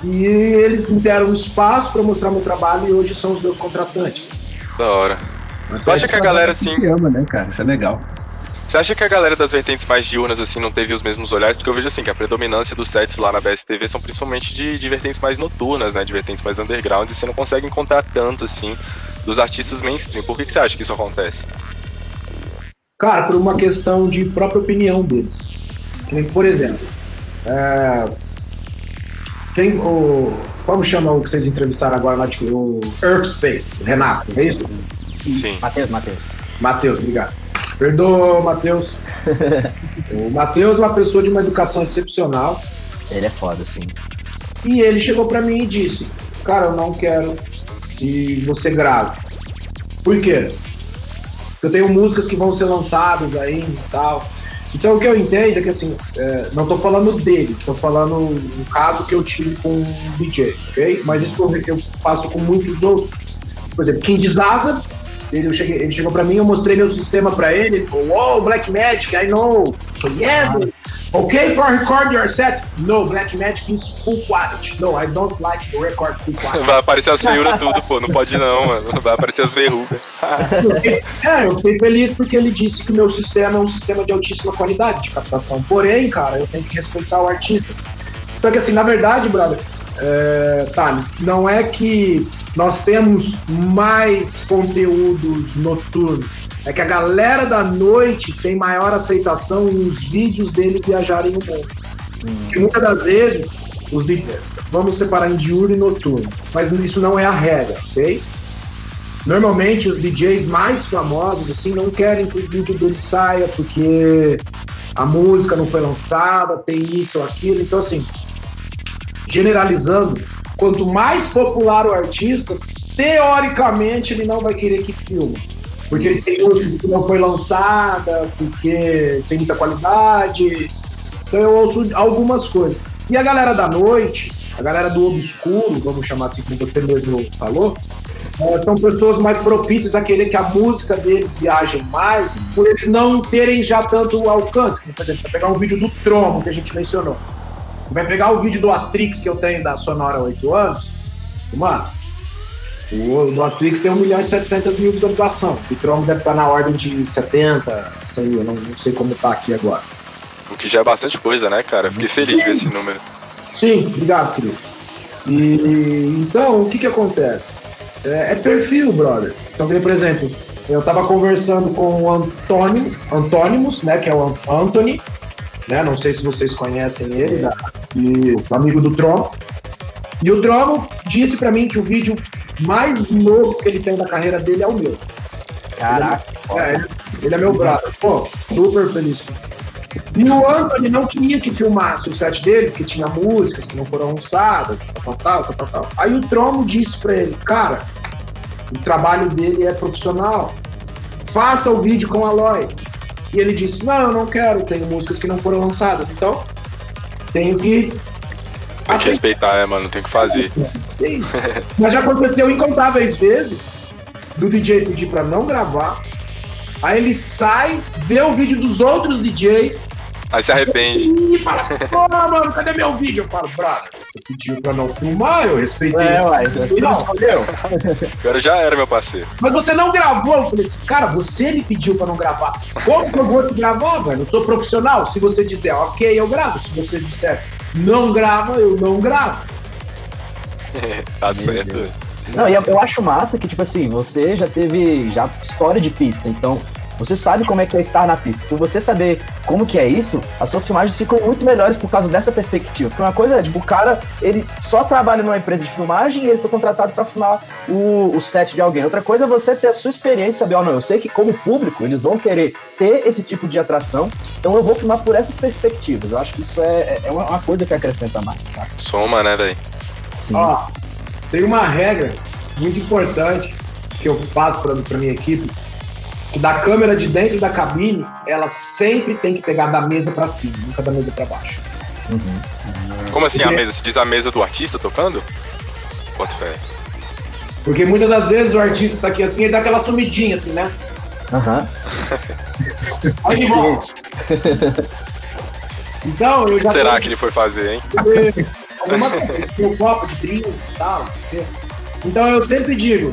e eles me deram espaço para mostrar meu trabalho e hoje são os meus contratantes. Da hora. Tu acha que a galera assim. Ama, né, cara? Isso é legal. Você acha que a galera das vertentes mais diurnas, assim, não teve os mesmos olhares? Porque eu vejo, assim, que a predominância dos sets lá na BSTV são principalmente de, de vertentes mais noturnas, né? De vertentes mais underground, e você não consegue encontrar tanto, assim, dos artistas mainstream. Por que, que você acha que isso acontece? Cara, por uma questão de própria opinião deles. Por exemplo, é... Quem, o... como chama o que vocês entrevistaram agora lá de o Earth Space, o Renato, é isso? Sim. Matheus, Matheus. Matheus, obrigado. Perdoa, Matheus. (laughs) o Matheus é uma pessoa de uma educação excepcional. Ele é foda, sim. E ele chegou para mim e disse: Cara, eu não quero que você grave. Por quê? Eu tenho músicas que vão ser lançadas aí e tal. Então o que eu entendo é que assim, é, não tô falando dele, tô falando um caso que eu tive com um DJ, ok? Mas isso eu faço com muitos outros. Por exemplo, King Disaster ele, cheguei, ele chegou pra mim, eu mostrei meu sistema pra ele. Ele falou, wow, Black Magic, I know. yes. Okay for record your set? No, Black Magic is full quality. No, I don't like record full quality. Vai aparecer as feiuras tudo, pô. Não pode não, mano. Vai aparecer as verrugas. é, eu fiquei feliz porque ele disse que o meu sistema é um sistema de altíssima qualidade de captação. Porém, cara, eu tenho que respeitar o artista. Então, que assim, na verdade, brother, é, Thales, não é que nós temos mais conteúdos noturnos. É que a galera da noite tem maior aceitação em os vídeos deles viajarem no mundo. Hum. Que muitas das vezes, os vamos separar em diurno e noturno, mas isso não é a regra, ok? Normalmente os DJs mais famosos assim não querem que o vídeo dele saia porque a música não foi lançada, tem isso ou aquilo. Então assim, generalizando, quanto mais popular o artista, teoricamente ele não vai querer que filme. Porque tem música que não foi lançada, porque tem muita qualidade. Então eu ouço algumas coisas. E a galera da noite, a galera do obscuro, vamos chamar assim como você mesmo falou, é, são pessoas mais propícias a querer que a música deles viaje mais, por eles não terem já tanto alcance. Por exemplo, vai pegar um vídeo do Tromo, que a gente mencionou. Vai pegar o vídeo do Astrix que eu tenho da Sonora há 8 anos. Mano, o Astrix tem 1 milhão e 700 mil visualização. O Tromo deve estar na ordem de 70, 100 mil, não, não sei como tá aqui agora. O que já é bastante coisa, né, cara? Fiquei feliz de ver esse número. Sim, obrigado, querido. E, então, o que que acontece? É, é perfil, brother. Então, por exemplo, eu tava conversando com o Antônio, Antônimos, né, que é o Anthony, né, não sei se vocês conhecem ele, da, e, amigo do Tron. E o Tron disse para mim que o vídeo mais novo que ele tem da carreira dele é o meu. Caraca. É, ele é meu brother. Pô, super feliz. E o Anthony não queria que filmasse o set dele, porque tinha músicas que não foram lançadas, tal, tal, tal, tal, tal. Aí o Tromo disse pra ele, cara, o trabalho dele é profissional, faça o vídeo com a Aloy. E ele disse, não, eu não quero, tenho músicas que não foram lançadas, então tenho que... Tem que respeitar, é, mano, tem que fazer. Sim. Mas já aconteceu incontáveis vezes do DJ pedir pra não gravar, Aí ele sai, vê o vídeo dos outros DJs. Aí se arrepende. E fala, pô, mano, cadê meu vídeo? Eu falo, brother, você pediu pra não filmar, eu respeitei. É, uai, você não escolheu. Agora já era, meu parceiro. Mas você não gravou. Eu falei assim, cara, você me pediu pra não gravar. Como que eu vou te gravar, velho? Eu sou profissional. Se você disser, ok, eu gravo. Se você disser, não grava, eu não gravo. (laughs) tá certo. Não, e eu, eu acho massa que, tipo assim, você já teve já história de pista, então você sabe como é que é estar na pista. Por você saber como que é isso, as suas filmagens ficam muito melhores por causa dessa perspectiva. Porque uma coisa é, tipo, o cara, ele só trabalha numa empresa de filmagem e ele foi contratado para filmar o, o set de alguém. Outra coisa é você ter a sua experiência, saber, ó, não, eu sei que como público eles vão querer ter esse tipo de atração, então eu vou filmar por essas perspectivas. Eu acho que isso é, é uma, uma coisa que acrescenta mais, sabe? Soma, né, velho? Ó, tem uma regra muito importante que eu passo para pra minha equipe, que da câmera de dentro da cabine, ela sempre tem que pegar da mesa para cima, nunca da mesa para baixo. Como assim a Porque- mesa? Você diz a mesa do artista tocando? Quanto fé? Porque muitas das vezes o artista tá aqui assim e dá aquela sumidinha assim, né? Aham. (laughs) Aí de volta. (laughs) Então, eu O já que será tô- que ele foi fazer, hein? (laughs) algumas coisas, tem um copo de drink e tal. Então eu sempre digo,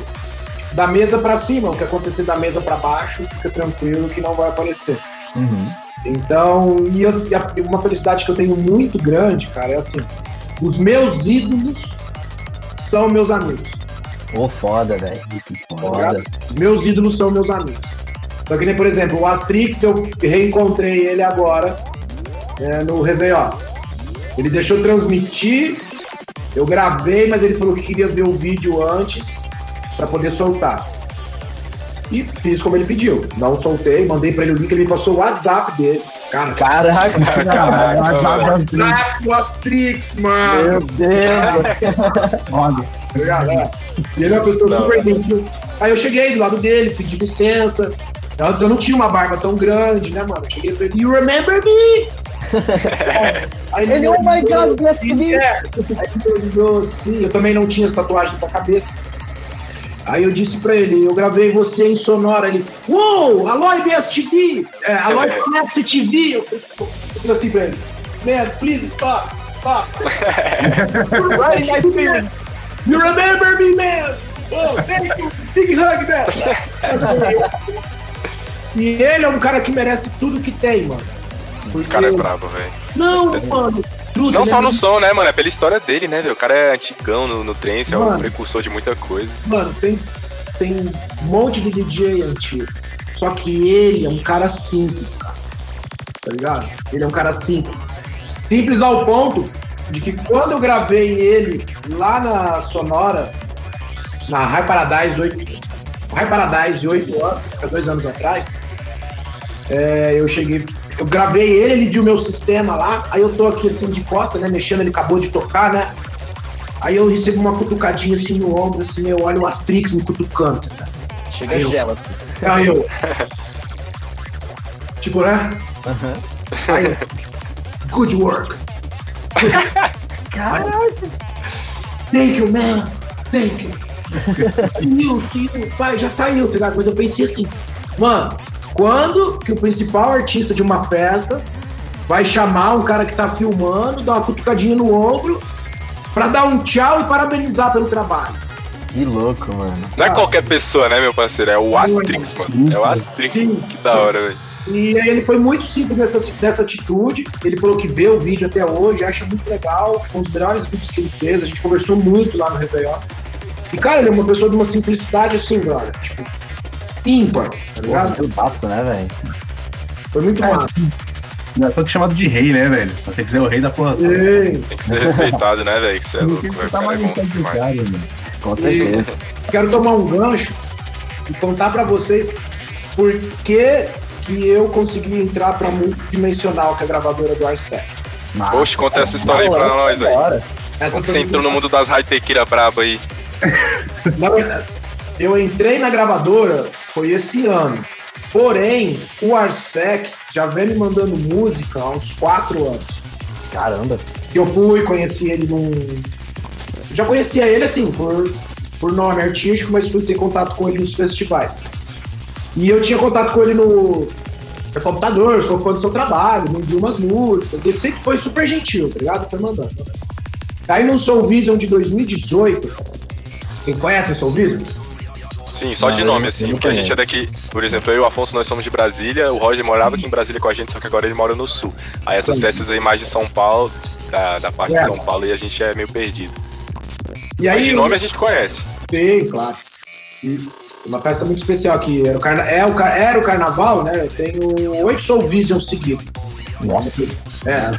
da mesa pra cima, o que acontecer da mesa pra baixo, fica tranquilo que não vai aparecer. Uhum. Então, e, eu- e uma felicidade que eu tenho muito grande, cara, é assim, os meus ídolos são meus amigos. Pô, foda, velho. Foda. Meus ídolos são meus amigos. Então, que nem, por exemplo, o Astrix, eu reencontrei ele agora é, no Réveillos. Ele deixou transmitir, eu gravei, mas ele falou que queria ver o vídeo antes para poder soltar. E fiz como ele pediu. Não soltei, mandei para ele o link, ele me passou o WhatsApp dele. Cara, Caraca, WhatsApp do Astrix, mano! meu Deus. (laughs) Olha. Ele é uma pessoa Não, super gentil. Aí eu cheguei do lado dele, pedi licença. Antes eu não tinha uma barba tão grande, né, mano? Eu cheguei pra ele, you remember me? Aí (laughs) Ele, oh my God, me. É. Aí ele olhou assim, eu também não tinha essa tatuagem na cabeça. Aí eu disse pra ele, eu gravei você em sonora. Ele, uou, Aloy BSTV, é, Aloy (laughs) Connect TV. Eu falei assim pra ele, man, please stop, stop. You're running my film. You remember me, man? Oh, thank you. Big hug, man. (laughs) Assim, e ele é um cara que merece tudo que tem, mano. O Porque... cara é brabo, velho. Não, mano. Não ele só no som, né, mano? É pela história dele, né, velho? O cara é antigão no, no trance, é o precursor de muita coisa. Mano, tem, tem um monte de DJ antigo. Só que ele é um cara simples, cara. Tá ligado? Ele é um cara simples. Simples ao ponto de que quando eu gravei ele lá na Sonora, na High Paradise 8, High Paradise 8 anos, há dois anos atrás, é, eu cheguei, eu gravei ele, ele viu meu sistema lá, aí eu tô aqui assim de costa, né, mexendo, ele acabou de tocar, né? Aí eu recebo uma cutucadinha assim no ombro, assim, eu olho o Astrix me cutucando. tá? Chega Aí eu- gela. Aí eu. (laughs) tipo, né? Aham. Aí eu. Good work. Caraca! Thank you, man! Thank you! (laughs) News, pai, já saiu, tá ligado? Mas eu pensei assim, mano, quando que o principal artista de uma festa vai chamar um cara que tá filmando, dar uma cutucadinha no ombro, pra dar um tchau e parabenizar pelo trabalho? Que louco, mano. Não é qualquer pessoa, né, meu parceiro? É o Astrix, mano. É o Astrix. Sim. Que da hora, velho. E aí ele foi muito simples nessa, nessa atitude. Ele falou que vê o vídeo até hoje, acha muito legal, foi um dos melhores vídeos que ele fez. A gente conversou muito lá no Réveillon. E, cara, ele é uma pessoa de uma simplicidade assim, brother. Tipo, ímpar, tá ligado? que passo, né, velho? Foi muito É. massa. Que chamado de rei, né, velho? Pra ter que ser o rei da porra. Ei, Tem que ser respeitado, né, velho? Que você é louco, velho. O cara é monstro demais. Com certeza. quero tomar um gancho e contar pra vocês por que, que eu consegui entrar pra multidimensional, que é a gravadora do Arsec. Oxe, conta essa história aí pra nós, velho. Como você entrou no mundo das high-tequira braba aí? Na verdade, eu entrei na gravadora foi esse ano. Porém, o Arsec já vem me mandando música há uns quatro anos. Caramba. Eu fui, conheci ele num. Já conhecia ele assim, por, por nome artístico, mas fui ter contato com ele nos festivais. E eu tinha contato com ele no, no computador, sou fã do seu trabalho, me enviou umas músicas. Ele sempre foi super gentil, tá ligado? Foi mandando. Aí no Soul Vision de 2018, quem conhece o Soul Vision? Sim, só de Ah, nome, eu assim, porque a gente é daqui, por exemplo, eu e o Afonso, nós somos de Brasília, o Roger morava aqui em Brasília com a gente, só que agora ele mora no sul. Aí essas Sim. festas aí mais de São Paulo, da, da parte É. de São Paulo, e a gente é meio perdido. E Mas aí, de nome a gente conhece. Tem, claro. E uma festa muito especial aqui. Era o, carna... é o car... Era o carnaval, né? Eu tenho oito Soul Vision seguidos. Nossa. É.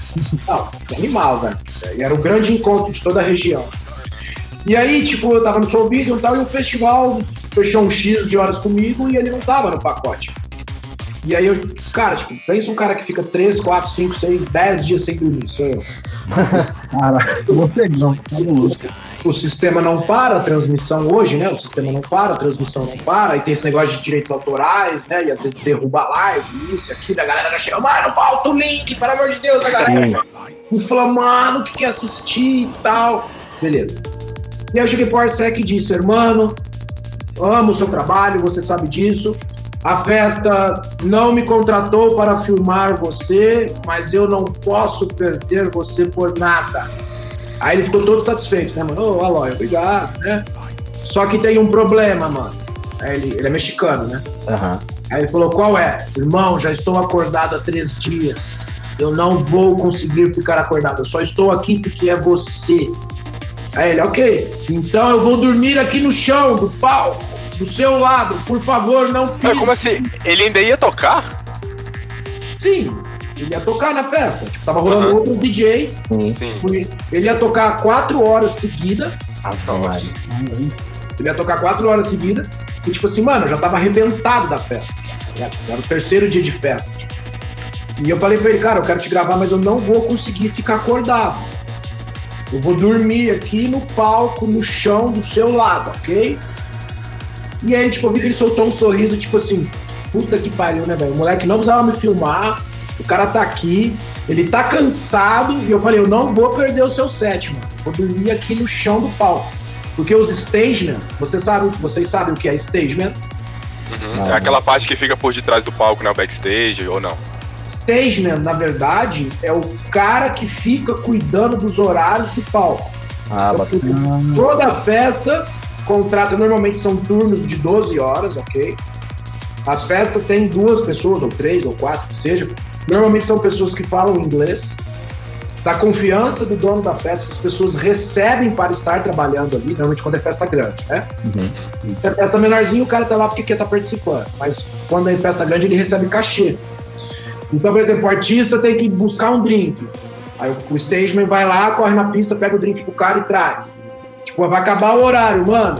Não, animal, velho. E era o grande encontro de toda a região. E aí, tipo, eu tava no Soul Vision e tal, e o festival fechou um X de horas comigo e ele não tava no pacote. E aí eu, cara, tipo, pensa um cara que fica 3, 4, 5, 6, 10 dias sem dormir, sou eu. (laughs) Cara, você não, tá maluco. o sistema não para a transmissão hoje, né? O sistema não para, a transmissão não para, e tem esse negócio de direitos autorais, né? E às vezes derruba a live, isso, aquilo, a galera já chega, mano, falta o link, pelo amor de Deus, a galera inflamando, que quer assistir e tal. Beleza. E aí eu cheguei pro Arsec e disse, irmão, amo o seu trabalho, você sabe disso. A festa não me contratou para filmar você, mas eu não posso perder você por nada. Aí ele ficou todo satisfeito, né, mano? Ô, Aloy, obrigado, né? Só que tem um problema, mano. Aí ele, ele é mexicano, né? Aham. Aí ele falou: qual é? Irmão, já estou acordado há três dias. Eu não vou conseguir ficar acordado. Eu só estou aqui porque é você. Aí ele, ok. Então eu vou dormir aqui no chão do palco, do seu lado. Por favor, não Mas pise. como assim? Ele ainda ia tocar? Sim, ele ia tocar na festa. Tipo, tava rolando Aham. outros DJs. Sim. Sim. Ele ia tocar quatro horas seguidas. Nossa. Ele ia tocar quatro horas seguidas. E tipo assim, mano, eu já tava arrebentado da festa. Já Era o terceiro dia de festa. E eu falei pra ele, cara, eu quero te gravar, mas eu não vou conseguir ficar acordado. Eu vou dormir aqui no palco, no chão do seu lado, ok? E aí, tipo, eu vi que ele soltou um sorriso, tipo assim, puta que pariu, né, velho? O moleque não precisava me filmar, o cara tá aqui, ele tá cansado, e eu falei, eu não vou perder o seu set, mano. Vou dormir aqui no chão do palco. Porque os stagements, você sabe, vocês sabem o que é stagement? Uhum. É aquela parte que fica por detrás do palco, né? O backstage, ou não? Stageman, na verdade, é o cara que fica cuidando dos horários do palco. Ah, bacana. Toda festa contrata, normalmente são turnos de 12 horas, ok? As festas têm duas pessoas, ou três, ou quatro, que seja. Normalmente são pessoas que falam inglês. Da confiança do dono da festa, as pessoas recebem para estar trabalhando ali, normalmente quando é festa grande, né? Uhum. Se é festa menorzinha, o cara tá lá porque quer estar participando. Mas quando é festa grande, ele recebe cachê. Então, por exemplo, o artista tem que buscar um drink. Aí o- o stageman vai lá, corre na pista, pega o drink pro cara e traz. Tipo, vai acabar o horário, mano.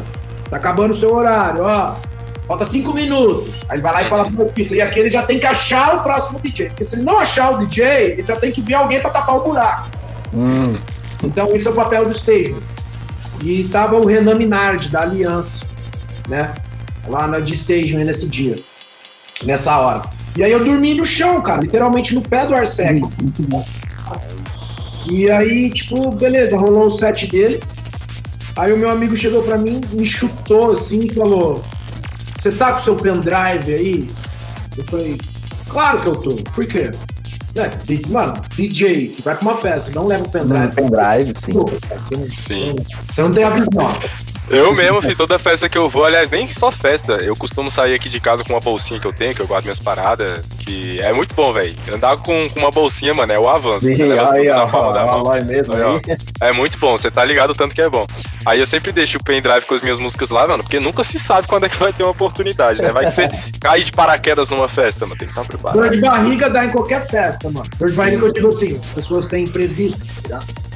Tá acabando o seu horário, ó. Falta cinco minutos. Aí ele vai lá e fala pro artista. E aqui ele já tem que achar o próximo DJ. Porque se ele não achar o DJ, ele já tem que vir alguém pra tapar o buraco. Hum, Então esse é o papel do stage. E tava o Renan Minardi, da Aliança, né? Lá na de stage nesse dia, nessa hora. E aí eu dormi no chão, cara, literalmente no pé do Arsec. E aí, tipo, beleza, rolou o set dele. Aí o meu amigo chegou pra mim, me chutou assim e falou: Você tá com seu pendrive aí? Eu falei, claro que eu tô. Por quê? É, mano, DJ que vai pra uma festa, não leva o pendrive. Pendrive, sim. Pô, você não- Sim. Você não tem a visão. Eu mesmo, filho, toda festa que eu vou, aliás, nem só festa, eu costumo sair aqui de casa com uma bolsinha que eu tenho, que eu guardo minhas paradas, que é muito bom, velho. Andar com, com uma bolsinha, mano, é o avanço. Sim, Você leva aí, ó, mesmo Aí, ó. É muito bom, você tá ligado o tanto que é bom. Aí eu sempre deixo o pendrive com as minhas músicas lá, mano, porque nunca se sabe quando é que vai ter uma oportunidade, né? Vai que você cai de paraquedas numa festa, mano, tem que estar preparado. Dor de barriga dá em qualquer festa, mano. Dor de barriga que eu digo assim, as pessoas têm imprevisto, tá ligado?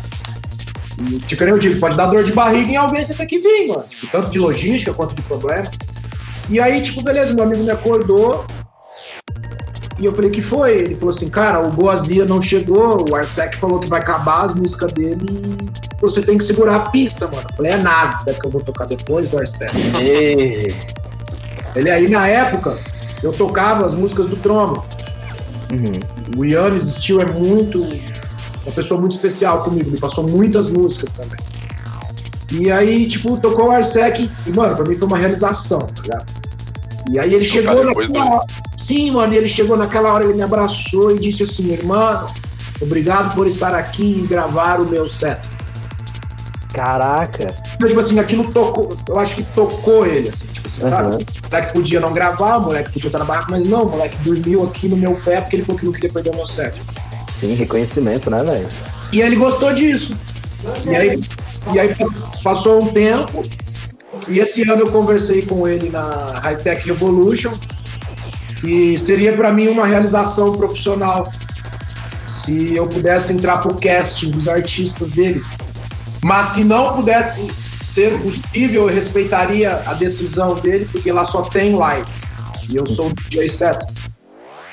E, tipo, eu digo, pode dar dor de barriga em alguém, você tem que vir, mano. Tanto de logística quanto de problema. E aí, tipo, beleza, meu amigo me acordou. E eu falei, que foi? Ele falou assim, cara, o Boazia não chegou, o Arsec falou que vai acabar as músicas dele e você tem que segurar a pista, mano. Eu falei, é nada que eu vou tocar depois do Arsec. Ele aí, na época, eu tocava as músicas do Trono. uhum. O Yannis Steel é muito. Uma pessoa muito especial comigo, me passou muitas músicas também. E aí, tipo, tocou o Arsec e, mano, pra mim foi uma realização, tá ligado? E aí ele chegou naquela do- hora. Sim, mano, e ele chegou naquela hora, ele me abraçou e disse assim, irmão, obrigado por estar aqui e gravar o meu set. Caraca. Então, tipo assim, aquilo tocou, eu acho que tocou ele, assim, tipo assim, sabe? Uhum. O moleque podia não gravar, o moleque podia estar na barraca, mas não, o moleque dormiu aqui no meu pé porque ele falou que não queria perder o meu set. Sim, reconhecimento, né, velho? E ele gostou disso. E aí, e aí passou um tempo, e esse ano eu conversei com ele na High Tech Revolution, que seria para mim uma realização profissional se eu pudesse entrar pro casting dos artistas dele. Mas se não pudesse ser possível, eu respeitaria a decisão dele, porque lá só tem live. E eu sou o DJ set.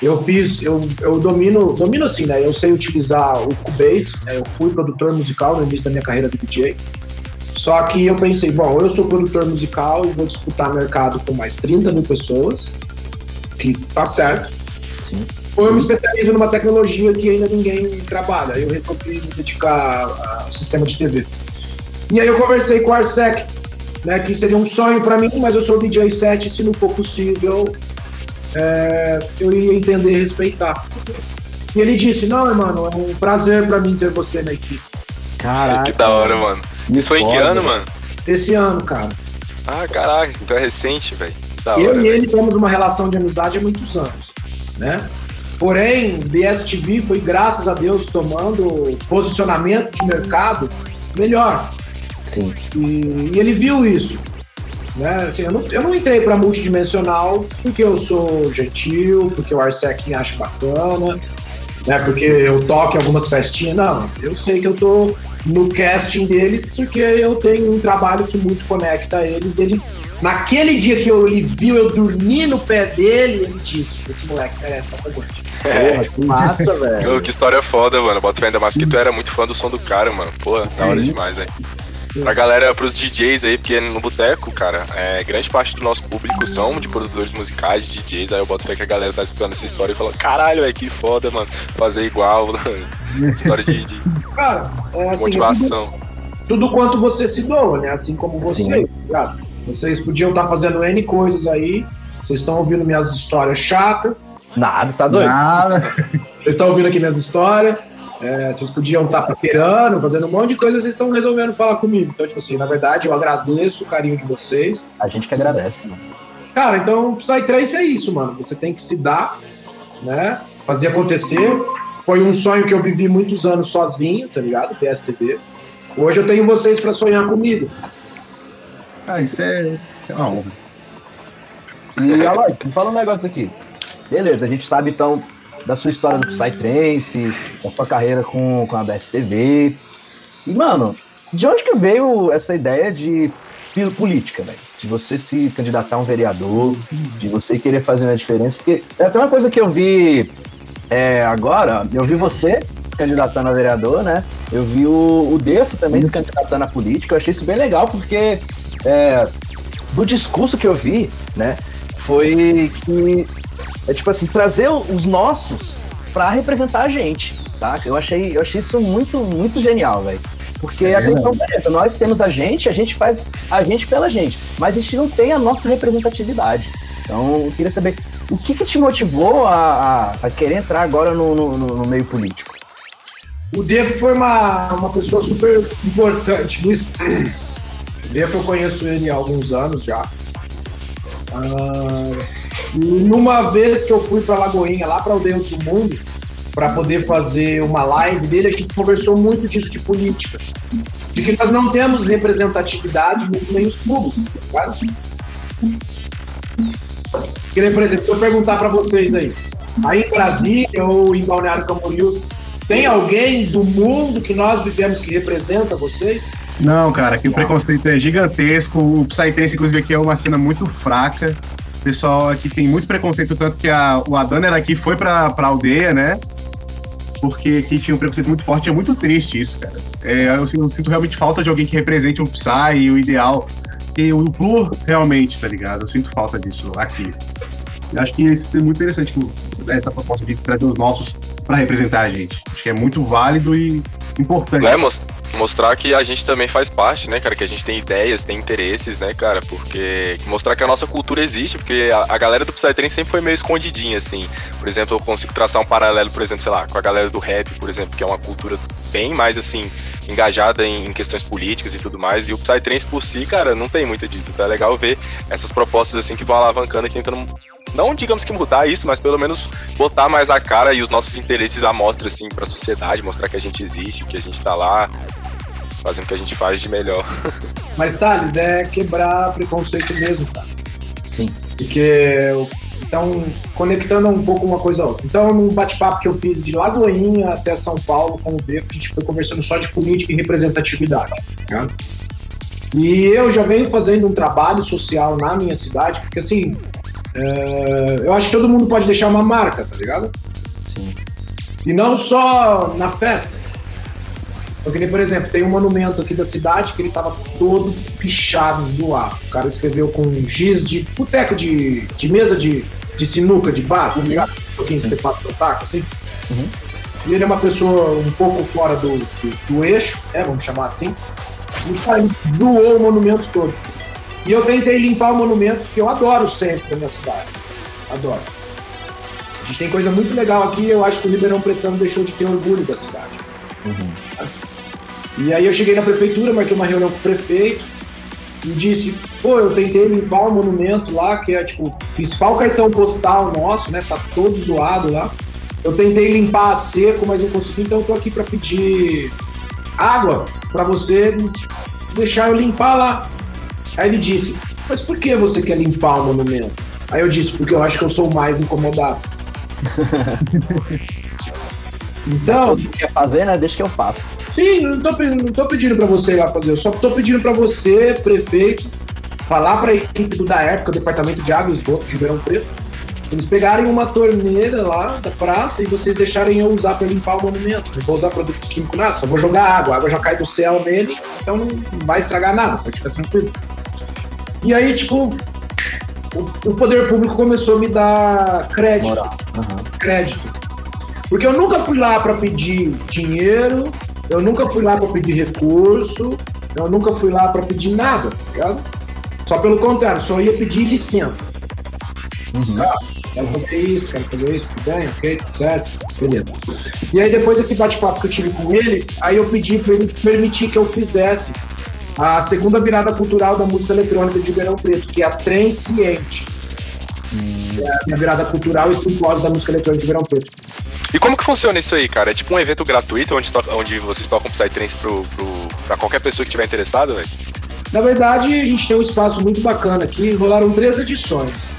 Eu fiz, eu, eu domino, domino assim, né? Eu sei utilizar o Cubase, né? eu fui produtor musical no início da minha carreira de DJ. Só que eu pensei, bom, eu sou produtor musical e vou disputar mercado com mais 30 mil pessoas, que tá certo. Sim. Ou eu me especializo numa tecnologia que ainda ninguém trabalha. Eu resolvi me dedicar ao sistema de TV. E aí eu conversei com o Arsec, né, que seria um sonho para mim, mas eu sou DJ set, se não for possível, é, eu ia entender e respeitar. E ele disse, não, mano, é um prazer para mim ter você na equipe. Caraca. Que da hora, mano. Isso foi em que ano, mano? Esse ano, cara. Ah, caraca, então é recente, velho. Da eu hora, e velho. ele temos uma relação de amizade há muitos anos, né? Porém, DSTV foi, graças a Deus, tomando posicionamento de mercado melhor. Sim. E, e ele viu isso. Né? Assim, eu, não, eu não entrei para multidimensional porque eu sou gentil, porque o Arsec me acha bacana, né? porque eu toco em algumas festinhas. Não, eu sei que eu tô no casting dele porque eu tenho um trabalho que muito conecta eles. Ele, naquele dia que eu, ele viu eu dormir no pé dele, ele disse: Esse moleque merece tá grande. (laughs) Porra, que massa, (laughs) velho. Que história foda, mano. Bota ainda mais porque tu era muito fã do som do cara, mano. Pô, da hora demais, velho. Pra galera, pros DJs aí, porque no boteco, cara, é, grande parte do nosso público são de produtores musicais, de DJs, aí eu boto fé que a galera tá escutando essa história e fala, caralho, velho, que foda, mano, fazer igual, (laughs) história de, de Cara, é assim, motivação. tudo quanto você se doa, né? Assim como você, Sim. tá ligado? Vocês podiam estar fazendo N coisas aí. Vocês estão ouvindo minhas histórias chatas. Nada, tá doido. Nada. Vocês estão ouvindo aqui minhas histórias. É, vocês podiam estar paquerando, fazendo um monte de coisa. Vocês estão resolvendo falar comigo. Então, tipo assim, na verdade, eu agradeço o carinho de vocês. A gente que agradece, mano. Cara, então, Psytrance é isso, mano. Você tem que se dar, né? Fazer acontecer. Foi um sonho que eu vivi muitos anos sozinho, tá ligado? PSTV. Hoje eu tenho vocês pra sonhar comigo. Ah, isso é, é uma honra. E, Aloy, me fala um negócio aqui. Beleza, a gente sabe então da sua história do Psytrance, da sua carreira com, com a BSTV. E, mano, de onde que veio essa ideia de política, velho? De você se candidatar a um vereador, de você querer fazer uma diferença. Porque é até uma coisa que eu vi é, agora, eu vi você se candidatando a vereador, né? Eu vi o, o Desso também se candidatando a política. Eu achei isso bem legal, porque é, do discurso que eu vi, né? Foi que é tipo assim, trazer os nossos pra representar a gente, saca? Eu achei, eu achei isso muito, muito genial, velho. Porque é a questão é nós temos a gente, a gente faz a gente pela gente, mas a gente não tem a nossa representatividade. Então, eu queria saber o que, que te motivou a, a, a querer entrar agora no, no, no, meio político? O Devo foi uma, uma pessoa super importante nisso. O Devo eu conheço ele há alguns anos já. Ah, e numa vez que eu fui para Lagoinha, lá para o Dentro do Mundo, para poder fazer uma live dele, a gente conversou muito disso de política. De que nós não temos representatividade nos meios públicos. Quase. Que por exemplo, se eu perguntar para vocês aí, aí em Brasília ou em Balneário Camboriú, tem alguém do mundo que nós vivemos que representa vocês? Não, cara, que o preconceito é gigantesco. O Psytrance, inclusive, aqui é uma cena muito fraca. Pessoal aqui tem muito preconceito, tanto que a, o Adana era aqui, foi pra, pra aldeia, né? Porque aqui tinha um preconceito muito forte, é muito triste isso, cara. É, eu, eu, sinto realmente falta de alguém que represente o Psy e o ideal. E o Blur, realmente, tá ligado? Eu sinto falta disso aqui. Eu acho que isso é muito interessante, essa proposta de trazer os nossos para representar a gente. Acho que é muito válido e importante. É, mostrar que a gente também faz parte, né, cara? Que a gente tem ideias, tem interesses, né, cara? Porque mostrar que a nossa cultura existe, porque a, a galera do Psytrance sempre foi meio escondidinha, assim. Por exemplo, eu consigo traçar um paralelo, por exemplo, sei lá, com a galera do rap, por exemplo, que é uma cultura bem mais, assim, engajada em, em questões políticas e tudo mais. E o Psytrance por si, cara, não tem muita disso. Então é legal ver essas propostas, assim, que vão alavancando e tentando não digamos que mudar isso, mas pelo menos botar mais a cara e os nossos interesses à mostra, assim, pra sociedade, mostrar que a gente existe, que a gente tá lá, fazendo o que a gente faz de melhor. (laughs) Mas, Thales, é quebrar preconceito mesmo, tá? Sim. Porque, então, conectando um pouco uma coisa a outra. Então, no bate-papo que eu fiz de Lagoinha até São Paulo com o Beco, a gente foi conversando só de política e representatividade, tá? E eu já venho fazendo um trabalho social na minha cidade, porque assim, é, eu acho que todo mundo pode deixar uma marca, tá ligado? Sim. E não só na festa. Porque, por exemplo, tem um monumento aqui da cidade que ele tava todo pichado, zoado. O cara escreveu com giz de boteco de, de mesa de, de sinuca, de bar, tá ligado? Um pouquinho que você passa o taco, assim. Uhum. E ele é uma pessoa um pouco fora do, do, do eixo, é, vamos chamar assim. E cara, ele doou o monumento todo. E eu tentei limpar o monumento, que eu adoro o centro da minha cidade. Adoro. A gente tem coisa muito legal aqui, eu acho que o Ribeirão Pretano deixou de ter orgulho da cidade. Uhum. E aí eu cheguei na prefeitura, marquei uma reunião com o prefeito e disse, pô, eu tentei limpar o monumento lá, que é tipo, principal cartão postal nosso, né? Tá todo zoado lá. Eu tentei limpar a seco, mas não consegui, então eu tô aqui para pedir água para você deixar eu limpar lá. Aí ele disse, mas por que você quer limpar o monumento? Aí eu disse, porque eu acho que eu sou mais incomodado. (laughs) então. O que quer fazer, né? Deixa que eu faço. Sim, não tô, não tô pedindo para você ir lá fazer, eu só tô pedindo para você, prefeito, falar para a equipe da época, o departamento de água e esgoto de Ribeirão Preto, eles pegarem uma torneira lá da praça e vocês deixarem eu usar para limpar o monumento. Não vou usar produto químico nada, só vou jogar água. A água já cai do céu nele, então não vai estragar nada, pode ficar tranquilo. E aí, tipo, o, o poder público começou a me dar crédito. Uhum. Crédito. Porque eu nunca fui lá para pedir dinheiro, eu nunca fui lá para pedir recurso, eu nunca fui lá para pedir nada, tá ligado? Só pelo contrário, só ia pedir licença. Uhum. Ah, quero fazer isso, quero fazer isso, tudo bem, ok, certo, beleza. E aí depois desse bate-papo que eu tive com ele, aí eu pedi para ele permitir que eu fizesse a segunda virada cultural da música eletrônica de Ribeirão Preto, que é a Transciente. É a virada cultural e simpósio da música eletrônica de Ribeirão Preto. E como que funciona isso aí, cara? É tipo um evento gratuito onde, onde vocês tocam Psytrance pro, pro, pra qualquer pessoa que estiver interessada, velho? Na verdade, a gente tem um espaço muito bacana aqui. Rolaram três edições.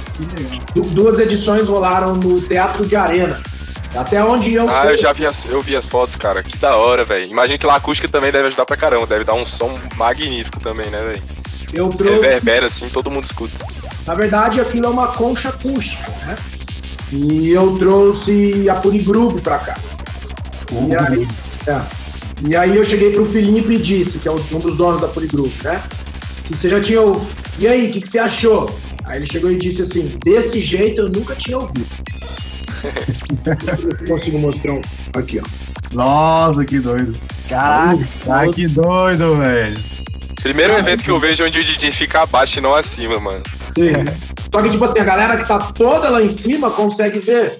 Duas edições rolaram no Teatro de Arena, até onde eu Ah, eu já vi as, eu vi as fotos, cara. Que da hora, velho. Imagina que lá a acústica também deve ajudar pra caramba. Deve dar um som magnífico também, né, velho? Eu trouxe... Reverbera assim, todo mundo escuta. Na verdade, aquilo é uma concha acústica, né? E eu trouxe a Purigrupo pra cá. Uhum. E, aí, é. e aí eu cheguei pro Felipe e disse, que é um dos donos da Purigrupo, né? Que você já tinha. E aí, o que, que você achou? Aí ele chegou e disse assim: desse jeito eu nunca tinha ouvido. (laughs) consigo mostrar um. Aqui, ó. Nossa, que doido. Caraca. Ai, que doido, velho. Primeiro evento que eu vejo onde o DJ fica abaixo e não acima, mano. Sim. Só que, tipo assim, a galera que tá toda lá em cima consegue ver.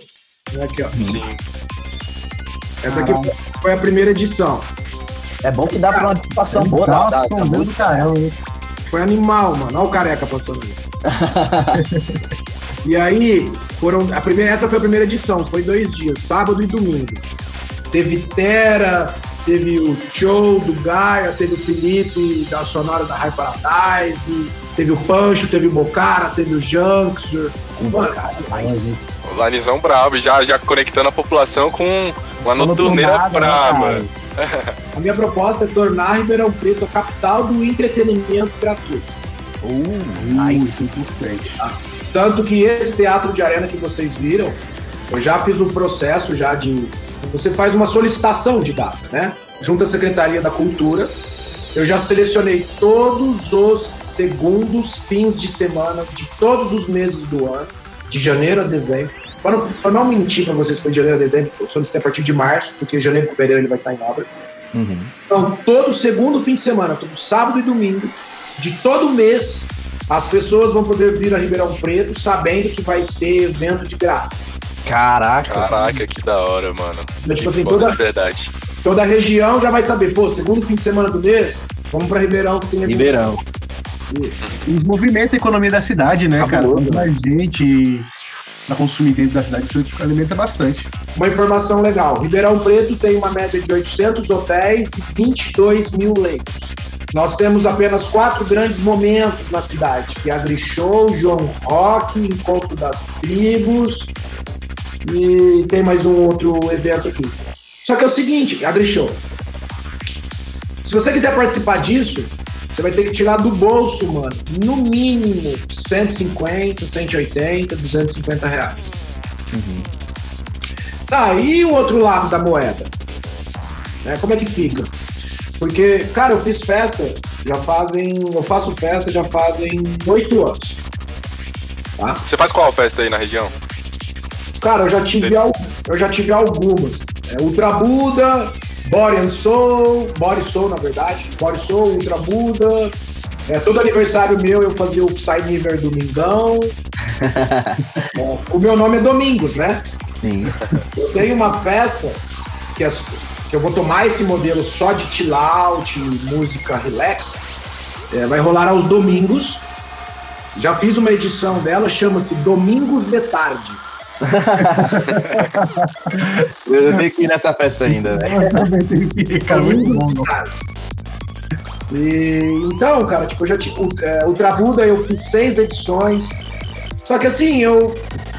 Aqui, ó. Sim. Essa aqui foi a primeira edição. É bom que dá pra uma participação boa da, da, Nossa, da um música. caramba. hein? Foi animal, mano. Olha o careca passando aí. (laughs) e aí, foram. A primeira, essa foi a primeira edição, foi dois dias, sábado e domingo. Teve Tera, teve o Show do Gaia, teve o Felipe da Sonora da High Paradise, teve o Pancho, teve o Bocara, teve o. Mano, O Lanizão brabo, já, já conectando a população com uma noturneira noturneada, braba. né, (laughs) a minha proposta é tornar Ribeirão Preto a capital do entretenimento gratuito. Muito importante. Tanto que esse teatro de arena que vocês viram, eu já fiz um processo já de. Você faz uma solicitação de data, né? Junto à Secretaria da Cultura. Eu já selecionei todos os segundos fins de semana de todos os meses do ano, de janeiro a dezembro. Para não, não mentir para vocês, foi de janeiro a dezembro, eu solicitei a partir de março, porque janeiro e fevereiro ele vai estar em obra. Então, todo segundo fim de semana, todo sábado e domingo, de todo mês, as pessoas vão poder vir a Ribeirão Preto sabendo que vai ter evento de graça. Caraca. Caraca, que da hora, mano. Mas, tipo Que assim, toda, de verdade. Toda a região já vai saber, pô, segundo fim de semana do mês, vamos pra Ribeirão que tem. Ribeirão. Isso. E movimenta a economia da cidade, né, cara? Cabuloso, Quanto mais gente pra consumir dentro da cidade, isso alimenta bastante. Uma informação legal: Ribeirão Preto tem uma média de 800 hotéis e 22 mil leitos. Nós temos apenas quatro grandes momentos na cidade, que é a Grishow, João Rock, Encontro das Tribos e tem mais um outro evento aqui. Só que é o seguinte, a Grishow. Se você quiser participar disso, você vai ter que tirar do bolso, mano, no mínimo 150, 180, 250 reais. Tá, e o outro lado da moeda? Né, como é que fica? Porque, cara, eu fiz festa, já fazem. Eu faço festa já fazem oito anos. Tá? Você faz qual festa aí na região? Cara, eu já tive, al- eu já tive algumas. É, Ultra Buda, Body and Soul, Body Soul, na verdade. Body Soul, Ultra Buda. É, todo aniversário meu eu fazia o Psy Niver Domingão. (laughs) É, o meu nome é Domingos, né? Sim. Eu tenho uma festa que, é- que eu vou tomar esse modelo só de chill out, música relax. É, vai rolar aos domingos. Já fiz uma edição dela, chama-se Domingos de Tarde. (laughs) Eu tenho que ir nessa festa ainda, velho. então, cara, tipo, eu já. O, é, Trabuda eu fiz seis edições. Só que assim, eu,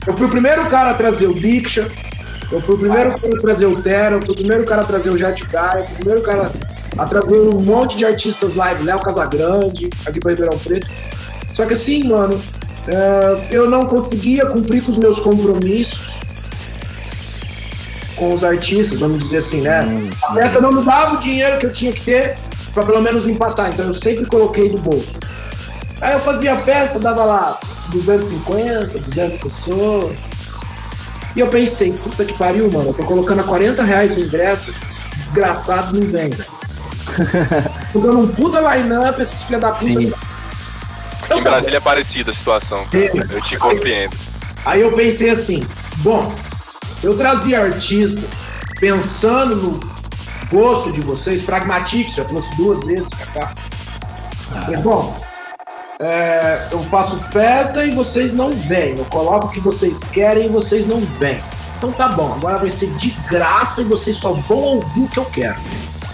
eu fui o primeiro cara a trazer o Diksha, eu fui o primeiro cara a trazer o Tera, eu fui o primeiro cara a trazer o Jet Guy, eu fui o primeiro cara a trazer um monte de artistas live, Léo Casagrande, aqui pra Ribeirão Preto. Só que assim, mano, é, eu não conseguia cumprir com os meus compromissos com os artistas, vamos dizer assim, né? A festa não me dava o dinheiro que eu tinha que ter pra pelo menos empatar, então eu sempre coloquei do bolso. Aí eu fazia festa, dava lá 250, 200 pessoas. E eu pensei, puta que pariu, mano, eu tô colocando a 40 reais no ingresso, esses desgraçados não vêm, (laughs) dando um puta line-up, esses filha da puta. Sim. Em Brasília é parecida a situação, cara. Sim. Eu te compreendo. Aí eu pensei assim, bom, eu trazia artistas pensando no gosto de vocês, pragmatique, já trouxe duas vezes pra cá. Falei, bom, é, eu faço festa e vocês não vêm. Eu coloco o que vocês querem e vocês não vêm. Então tá bom, agora vai ser de graça e vocês só vão ouvir o que eu quero.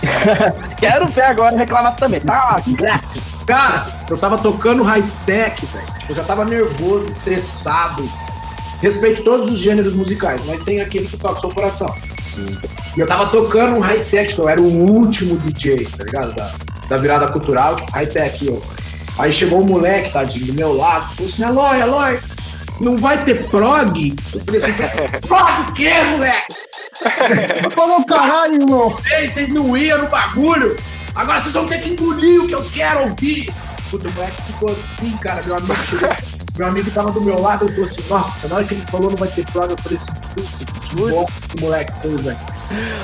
(laughs) Quero ver agora reclamar também. Tá, grátis. Cara, eu tava tocando high-tech, velho. Eu já tava nervoso, estressado. Respeito todos os gêneros musicais, mas tem aquele que toca o seu coração. E eu tava tocando um high-tech, eu era o último DJ, tá ligado? Da, da virada cultural, high-tech. Eu. Aí chegou o moleque, tadinho, do meu lado, falou assim: Aloy, Aloy, não vai ter prog? Eu falei assim: (laughs) prog o quê, moleque? Falou um caralho, irmão. Ei, vocês não iam no bagulho. Agora vocês vão ter que engolir o que eu quero ouvir. Puta, o moleque ficou assim, cara. Meu amigo (laughs) chegou. Meu amigo tava do meu lado, ele falou assim, nossa, na hora que ele falou não vai ter prova, eu falei assim, putz, que bom que o moleque fez, velho.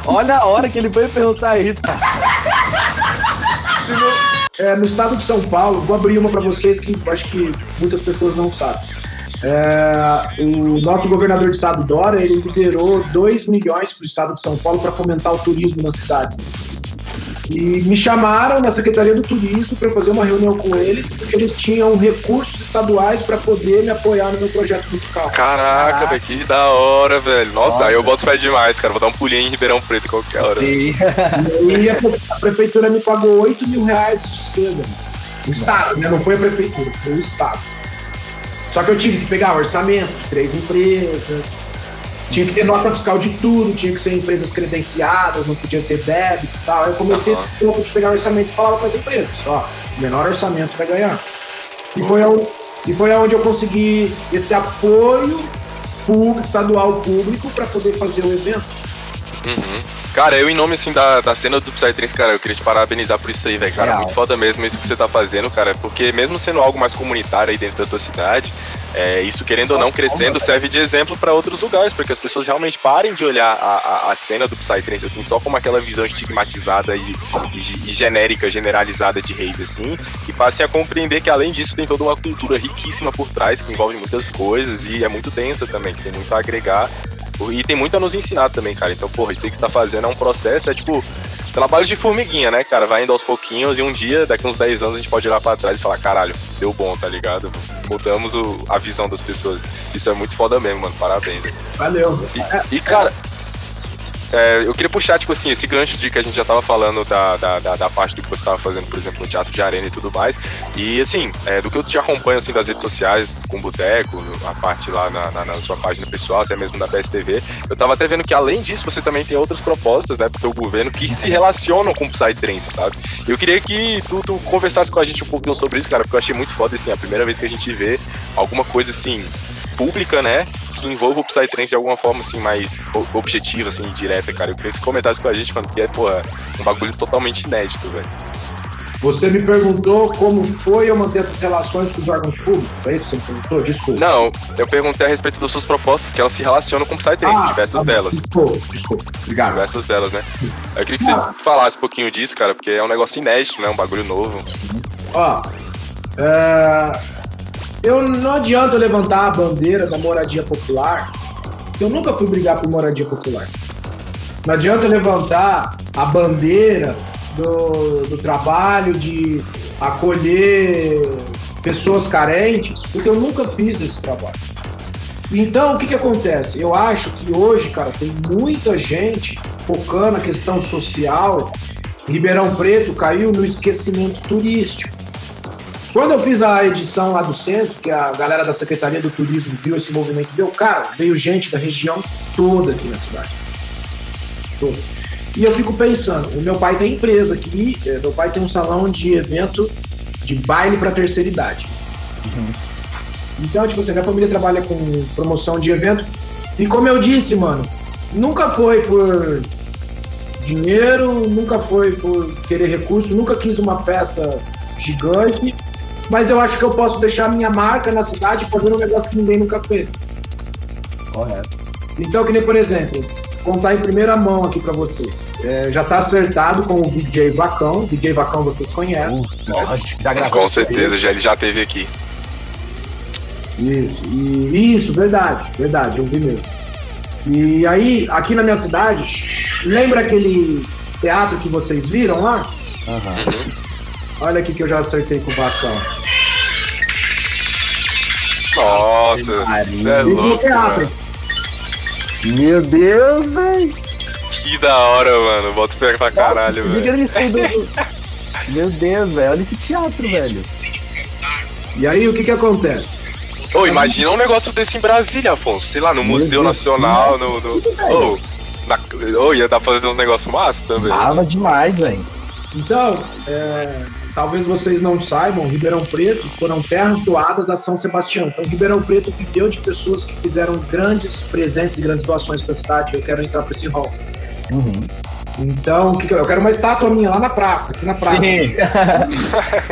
Olha a hora que ele foi perguntar isso. É, no estado de São Paulo, vou abrir uma para vocês que acho que muitas pessoas não sabem. É, o nosso governador de estado, Dória, ele liberou 2 milhões para o estado de São Paulo para fomentar o turismo nas cidades. E me chamaram na Secretaria do Turismo para fazer uma reunião com eles, porque eles tinham recursos estaduais para poder me apoiar no meu projeto musical. Caraca, velho, que da hora, velho. Nossa, aí eu boto fé demais, cara. Vou dar um pulinho em Ribeirão Preto qualquer hora. Sim. E aí a, pre- a prefeitura me pagou 8 mil reais de despesa. O Estado, né? Não foi a prefeitura, foi o Estado. Só que eu tive que pegar orçamento de três empresas, tinha que ter nota fiscal de tudo, tinha que ser empresas credenciadas, não podia ter débito e tal. Aí eu comecei Aham. a ter que pegar orçamento e falava para as empresas, ó, menor orçamento vai ganhar. E foi, aonde, e foi aonde eu consegui esse apoio público, estadual público para poder fazer o evento. Uhum. Cara, eu em nome assim da, da cena do Psytrance, cara, eu queria te parabenizar por isso aí, velho, cara. Real. Muito foda mesmo isso que você tá fazendo, cara. Porque mesmo sendo algo mais comunitário aí dentro da tua cidade, é, isso querendo ou não crescendo serve de exemplo pra outros lugares, porque as pessoas realmente parem de olhar a, a, a cena do Psytrance assim só como aquela visão estigmatizada e, e, e genérica, generalizada de rave assim, e passem a compreender que além disso tem toda uma cultura riquíssima por trás, que envolve muitas coisas e é muito densa também, que tem muito a agregar e tem muito a nos ensinar também, cara. Então, porra, isso aí que você tá fazendo é um processo, é tipo trabalho de formiguinha, né, cara? Vai indo aos pouquinhos e um dia, daqui uns 10 anos, a gente pode olhar pra trás e falar, caralho, deu bom, tá ligado? Mudamos o- a visão das pessoas. Isso é muito foda mesmo, mano. Parabéns. Valeu. E, e, cara, é, eu queria puxar, tipo assim, esse gancho de que a gente já tava falando da, da, da, da parte do que você tava fazendo, por exemplo, no teatro de arena e tudo mais. E, assim, é, do que eu te acompanho, assim, das redes sociais, com o Boteco, a parte lá na, na, na sua página pessoal, até mesmo na PSTV, eu tava até vendo que, além disso, você também tem outras propostas, né, pro teu governo que se relacionam com o Psytrance, sabe? Eu queria que tu, tu conversasse com a gente um pouquinho sobre isso, cara, porque eu achei muito foda, assim, a primeira vez que a gente vê alguma coisa, assim, pública, né? Que envolva o Psytrance de alguma forma, assim, mais objetiva, assim, direta, cara. Eu queria que você comentasse com a gente, mano, que é, porra, um bagulho totalmente inédito, velho. Você me perguntou como foi eu manter essas relações com os órgãos públicos. É isso que você me perguntou? Desculpa. Não, eu perguntei a respeito das suas propostas, que elas se relacionam com o Psytrance, diversas tá delas. Desculpa, desculpa. Obrigado. Diversas delas, né? Eu queria que você falasse um pouquinho disso, cara, porque é um negócio inédito, né? Um bagulho novo. Ó, é, eu não adianta levantar a bandeira da moradia popular. Eu nunca fui brigar por moradia popular. Não adianta levantar a bandeira do, do trabalho de acolher pessoas carentes, porque eu nunca fiz esse trabalho. Então, o que, que acontece? Eu acho que hoje, cara, tem muita gente focando a questão social. Ribeirão Preto caiu no esquecimento turístico. Quando eu fiz a edição lá do centro, que a galera da Secretaria do Turismo viu esse movimento, deu, cara, veio gente da região toda aqui na cidade. Toda. E eu fico pensando, o meu pai tem empresa aqui, eh, meu pai tem um salão de evento de baile para terceira idade. Então, tipo assim, minha família trabalha com promoção de evento. E como eu disse, mano, nunca foi por dinheiro, nunca foi por querer recurso, nunca quis uma festa gigante. Mas eu acho que eu posso deixar minha marca na cidade fazendo um negócio que ninguém nunca fez. Correto. Então, que nem, por exemplo, contar em primeira mão aqui pra vocês. É, já tá acertado com o DJ Vacão. DJ Vacão vocês conhecem. Lógico, já Com certeza, já, ele já teve aqui. Isso, e, isso, verdade, verdade, eu vi mesmo. E aí, aqui na minha cidade, lembra aquele teatro que vocês viram lá? Olha aqui que eu já acertei com o Vacão. Nossa, é no louco. Meu Deus, velho. Que da hora, mano. Bota fé pra caralho, velho. (laughs) Meu Deus, velho. Olha esse teatro, velho. E aí, o que que acontece? Ô, imagina um negócio desse em Brasília, Afonso. Sei lá, no Meu Museu Deus, Nacional, no. no... velho. Ô, na... Ia dar pra fazer uns negócios massa também. Tava demais, velho. Então, é, talvez vocês não saibam, Ribeirão Preto foram terras doadas a São Sebastião. Então, Ribeirão Preto viveu de pessoas que fizeram grandes presentes e grandes doações para a cidade. Eu quero entrar para esse hall. Uhum. Então, o que que eu eu quero uma estátua minha lá na praça, aqui na praça. Sim. (laughs)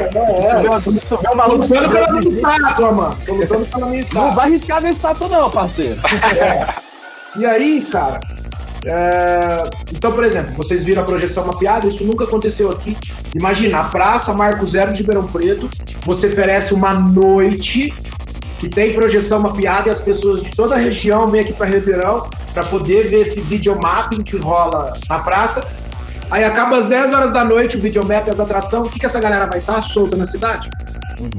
É, Tô maluco lutando pela minha estátua, mano. Tô lutando pela minha Não estátua. vai arriscar na estátua, não, parceiro. E aí, cara, É, então, por exemplo, vocês viram a projeção mapeada, isso nunca aconteceu aqui. Imagina, a Praça Marco Zero de Ribeirão Preto, você oferece uma noite que tem projeção mapeada e as pessoas de toda a região vêm aqui para Ribeirão para poder ver esse videomapping que rola na praça. Aí acaba às 10 horas da noite o videomap e as atrações. O que, que essa galera vai estar solta na cidade? Uhum.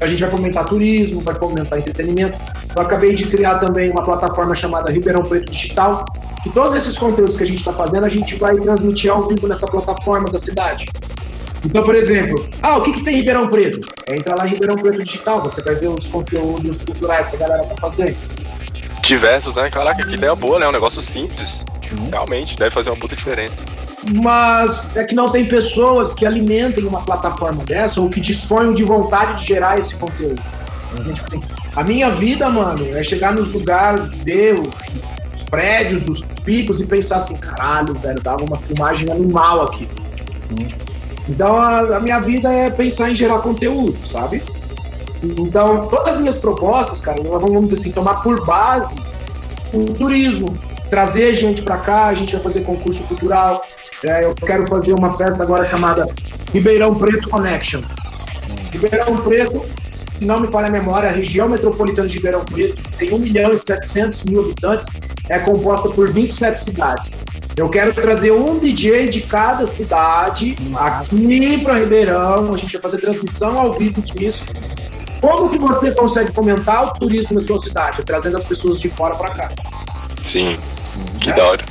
A gente vai fomentar turismo, vai fomentar entretenimento. Eu acabei de criar também uma plataforma chamada Ribeirão Preto Digital, que todos esses conteúdos que a gente está fazendo, a gente vai transmitir ao vivo nessa plataforma da cidade. Então, por exemplo, ah, o que, que tem em Ribeirão Preto? É entrar lá em Ribeirão Preto Digital, você vai ver os conteúdos culturais que a galera tá fazendo. Diversos, né? Caraca, que ideia boa, né? Um negócio simples. Realmente, deve fazer uma puta diferença. Mas é que não tem pessoas que alimentem uma plataforma dessa ou que disponham de vontade de gerar esse conteúdo. Uhum. A minha vida, mano, é chegar nos lugares, ver os prédios, os picos e pensar assim, caralho, velho, dava uma filmagem animal aqui. Então a, a, minha vida é pensar em gerar conteúdo, sabe? Então, todas as minhas propostas, cara, nós vamos dizer assim, tomar por base o turismo, trazer gente para cá, a gente vai fazer concurso cultural. É, eu quero fazer uma festa agora chamada Ribeirão Preto Connection. Ribeirão Preto, se não me falha a memória, a região metropolitana de Ribeirão Preto tem 1 milhão e 700 mil habitantes, é composta por 27 cidades. Eu quero trazer um DJ de cada cidade aqui para Ribeirão. A gente vai fazer transmissão ao vivo disso. Como que você consegue fomentar o turismo na sua cidade? Trazendo as pessoas de fora para cá. Sim, que é? da hora.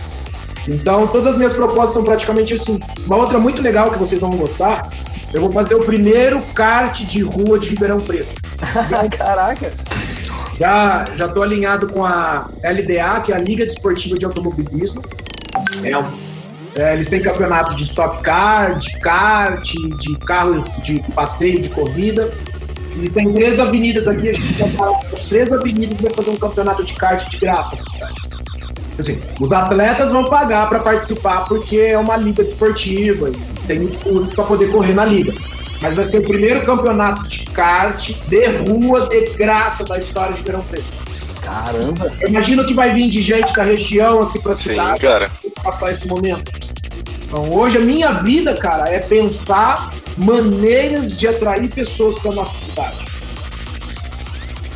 Então, todas as minhas propostas são praticamente assim. Uma outra muito legal que vocês vão gostar, eu vou fazer o primeiro kart de rua de Ribeirão Preto. (laughs) Caraca! Já, já tô alinhado com a LDA, que é a Liga Desportiva de Automobilismo. É, é, eles têm campeonato de stop car, de kart, de carro de passeio, de corrida. E tem três avenidas aqui, a gente vai parar três avenidas e vai fazer um campeonato de kart de graça na cidade. Assim, os atletas vão pagar para participar porque é uma liga esportiva e tem muito para poder correr na liga. Mas vai ser o primeiro campeonato de kart de rua de graça da história de Verão Preto. Caramba! Eu imagino que vai vir de gente da região aqui pra cidade Sim, cara. passar esse momento. Então, hoje a minha vida, cara, é pensar maneiras de atrair pessoas pra nossa cidade.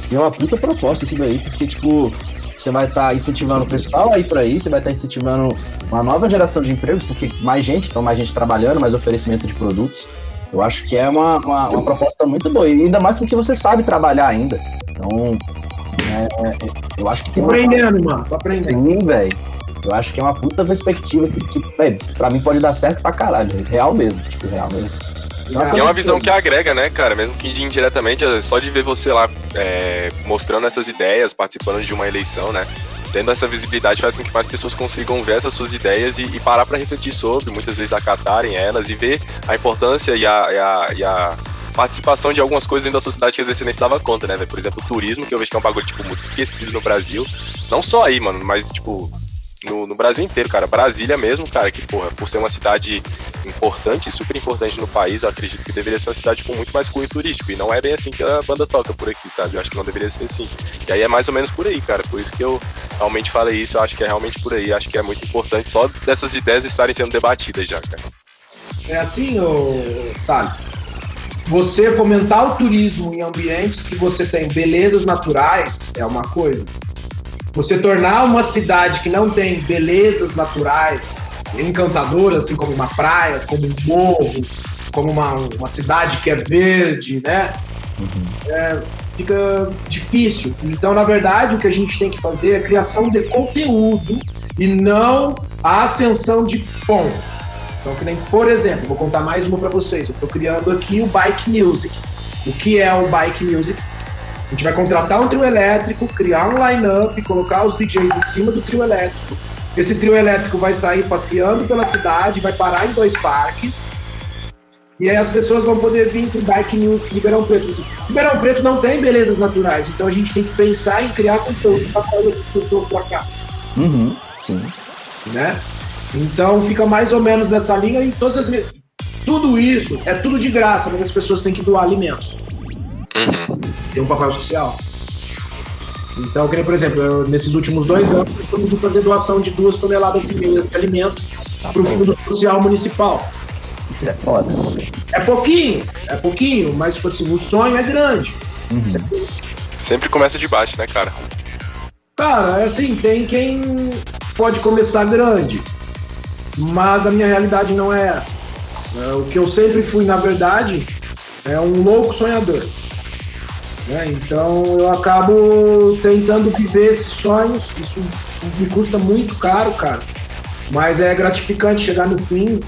E é uma puta proposta isso daí, porque, tipo, você vai estar tá incentivando o pessoal a ir para aí, você vai estar tá incentivando uma nova geração de empregos, porque mais gente, então mais gente trabalhando, mais oferecimento de produtos. Eu acho que é uma, uma, uma proposta muito boa, e ainda mais porque você sabe trabalhar ainda. Então, é, é, eu acho que. Tô aprendendo, mano, tô aprendendo. Sim, velho. Eu acho que é uma puta perspectiva que, que véio, pra mim pode dar certo pra caralho. Real mesmo, tipo, real mesmo. E é uma visão que agrega, né, cara? Mesmo que indiretamente, é só de ver você lá é, mostrando essas ideias, participando de uma eleição, né? Tendo essa visibilidade faz com que mais pessoas consigam ver essas suas ideias e, e parar para refletir sobre, muitas vezes acatarem elas e ver a importância e a, e a, e a participação de algumas coisas dentro da sociedade que às vezes você nem estava conta, né? Por exemplo, o turismo, que eu vejo que é um bagulho, tipo, muito esquecido no Brasil. Não só aí, mano, mas, tipo, no, no, Brasil inteiro, cara. Brasília mesmo, cara, que, porra, por ser uma cidade importante, super importante no país, eu acredito que deveria ser uma cidade com muito mais cunho turístico. E não é bem assim que a banda toca por aqui, sabe? Eu acho que não deveria ser assim. E aí é mais ou menos por aí, cara. Por isso que eu realmente falei isso, eu acho que é realmente por aí. Acho que é muito importante só dessas ideias estarem sendo debatidas já, cara. É assim, ô, Thales. Você fomentar o turismo em ambientes que você tem belezas naturais é uma coisa você tornar uma cidade que não tem belezas naturais encantadoras, assim como uma praia, como um morro, como uma, uma cidade que é verde, né? Uhum. É, fica difícil. Então, na verdade, o que a gente tem que fazer é a criação de conteúdo e não a ascensão de pontos. Então, que nem, por exemplo, vou contar mais uma para vocês. Eu estou criando aqui o Bike Music. O que é o Bike Music? A gente vai contratar um trio elétrico, criar um line-up, colocar os DJs em cima do trio elétrico. Esse trio elétrico vai sair passeando pela cidade, vai parar em dois parques. E aí as pessoas vão poder vir para o Bike News Ribeirão Preto. Ribeirão Preto não tem belezas naturais, então a gente tem que pensar em criar conteúdo para trazer as pessoas para cá. Uhum, sim. Né? Então fica mais ou menos nessa linha e todas as. Tudo isso é tudo de graça, mas as pessoas têm que doar alimentos. Uhum. Tem um papel social. Então, que nem, por exemplo, eu, nesses últimos dois anos, eu consegui fazer doação de duas toneladas e meia de alimento para o Fundo Social Municipal. Isso é foda. É pouquinho, é pouquinho, mas tipo assim, o sonho é grande. Sempre começa de baixo, né, cara? Cara, é assim, tem quem pode começar grande, mas a minha realidade não é essa. É, o que eu sempre fui, na verdade, é um louco sonhador. Né? Então eu acabo tentando viver esses sonhos, isso me custa muito caro, cara. Mas é gratificante chegar no fim,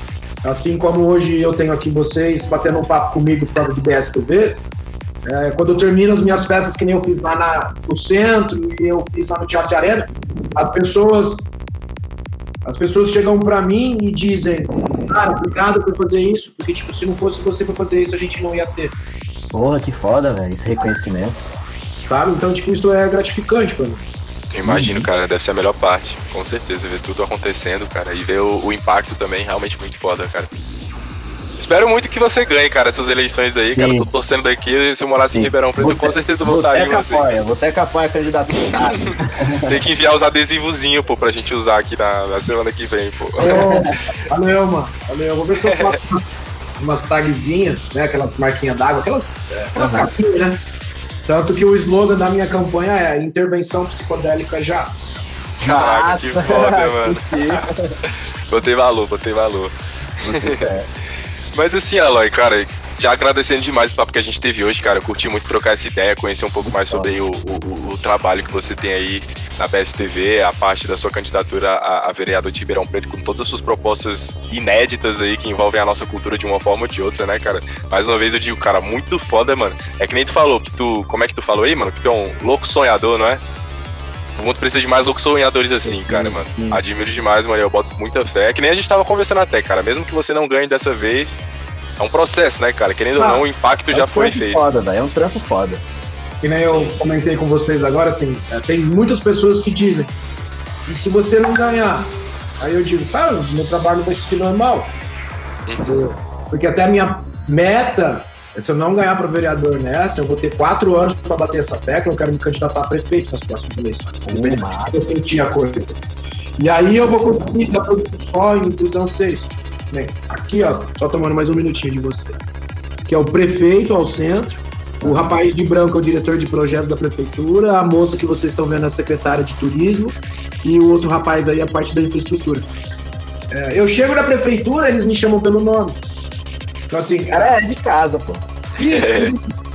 assim como hoje eu tenho aqui vocês batendo um papo comigo por causa do BSTV. É, quando eu termino as minhas festas, que nem eu fiz lá na, no centro e eu fiz lá no Teatro de Arena, as pessoas as pessoas chegam pra mim e dizem, cara, obrigado por fazer isso, porque tipo, se não fosse você pra fazer isso, a gente não ia ter. Porra, que foda, velho. Esse reconhecimento. Sabe? Então, tipo, isso é gratificante mim. Eu imagino, cara, deve ser a melhor parte. Com certeza, ver tudo acontecendo, cara. E ver o, o impacto também, realmente muito foda, cara. Espero muito que você ganhe, cara, essas eleições aí, cara. Sim. Tô torcendo daqui. Se eu morasse em Sim. Ribeirão Preto, eu com certeza votaria em Boteca você. apoia, Boteca apoia candidato. Tem que enviar os adesivozinhos, pô, pra gente usar aqui na, na semana que vem, pô. Valeu, valeu, mano. Valeu. Vou ver se eu faço (laughs) umas- tagzinhas, né? Aquelas marquinhas d'água, aquelas, é, aquelas Aham. capinhas, né? Tanto que o slogan da minha campanha é intervenção psicodélica já. Caraca, que foda, mano. (laughs) Botei valor, botei valor. É. (laughs) Mas assim, Aloy, cara, já agradecendo demais o papo que a gente teve hoje, cara. Eu curti muito trocar essa ideia, conhecer um pouco mais sobre o, o- o trabalho que você tem aí na BSTV, a parte da sua candidatura a, a vereador de Ribeirão Preto, com todas as suas propostas inéditas aí que envolvem a nossa cultura de uma forma ou de outra, né, cara? Mais uma vez eu digo, cara, muito foda, mano. É que nem tu falou, que tu. Como é que tu falou aí, mano? Que tu é um louco sonhador, não é? O mundo precisa de mais loucos sonhadores assim, cara, mano. Admiro demais, mano. Eu boto muita fé. É que nem a gente tava conversando até, cara. Mesmo que você não ganhe dessa vez, é um processo, né, cara? Querendo Ah, ou não, o impacto já é um foi trampo feito. foda, velho. É um trampo foda. Que nem eu comentei com vocês agora, assim, é, tem muitas pessoas que dizem, e se você não ganhar? Aí eu digo, tá, meu trabalho vai ser normal. Uhum. Porque até a minha meta é se eu não ganhar para vereador nessa, eu vou ter quatro anos para bater essa tecla, eu quero me candidatar a prefeito nas próximas eleições. Massa. Eu senti a coisa. E aí eu vou conseguir dar todos os sonhos, dos anseios. Bem, aqui, ó, só tomando mais um minutinho de vocês. Que é o prefeito ao centro, o rapaz de branco é o diretor de projetos da prefeitura, a moça que vocês estão vendo é a secretária de turismo e o outro rapaz aí é a parte da infraestrutura. É, eu chego na prefeitura, eles me chamam pelo nome. Então, assim, O cara é de casa, pô.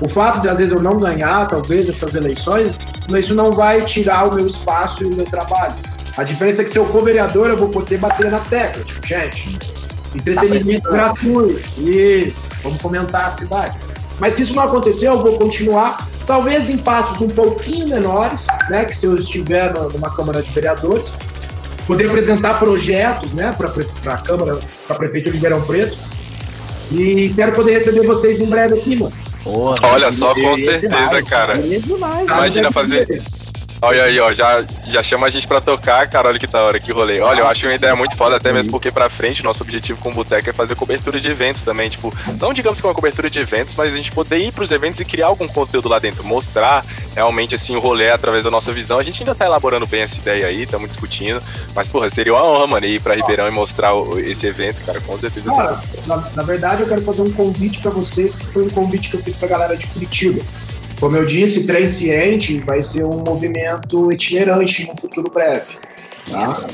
o fato de às vezes eu não ganhar, talvez, essas eleições, isso não vai tirar o meu espaço e o meu trabalho. A diferença é que se eu for vereador, eu vou poder bater na tecla. Tipo, gente, entretenimento gratuito. Isso, vamos fomentar a cidade. Mas se isso não acontecer, eu vou continuar, talvez em passos um pouquinho menores, né? Que se eu estiver numa Câmara de Vereadores, poder apresentar projetos, né, para a Câmara, para a Prefeitura de Ribeirão Preto. E quero poder receber vocês em breve aqui, mano. Porra, Olha só, com certeza, demais, cara. demais, Tá? Imagina fazer- Olha aí, ó, já, já chama a gente pra tocar, cara, olha que da hora, que rolê. Olha, eu acho uma ideia muito foda, até mesmo porque pra frente, nosso objetivo com o Boteco é fazer cobertura de eventos também, tipo, não digamos que uma cobertura de eventos, mas a gente poder ir pros eventos e criar algum conteúdo lá dentro, mostrar realmente, assim, o rolê através da nossa visão. A gente ainda tá elaborando bem essa ideia aí, estamos discutindo, mas, porra, seria uma honra, mano, ir pra Ribeirão e mostrar o- esse evento, cara, com certeza. Cara, na, na verdade, eu quero fazer um convite para vocês, que foi um convite que eu fiz para a galera de Curitiba. Como eu disse, Trem Ciente vai ser um movimento itinerante no futuro breve. Tá?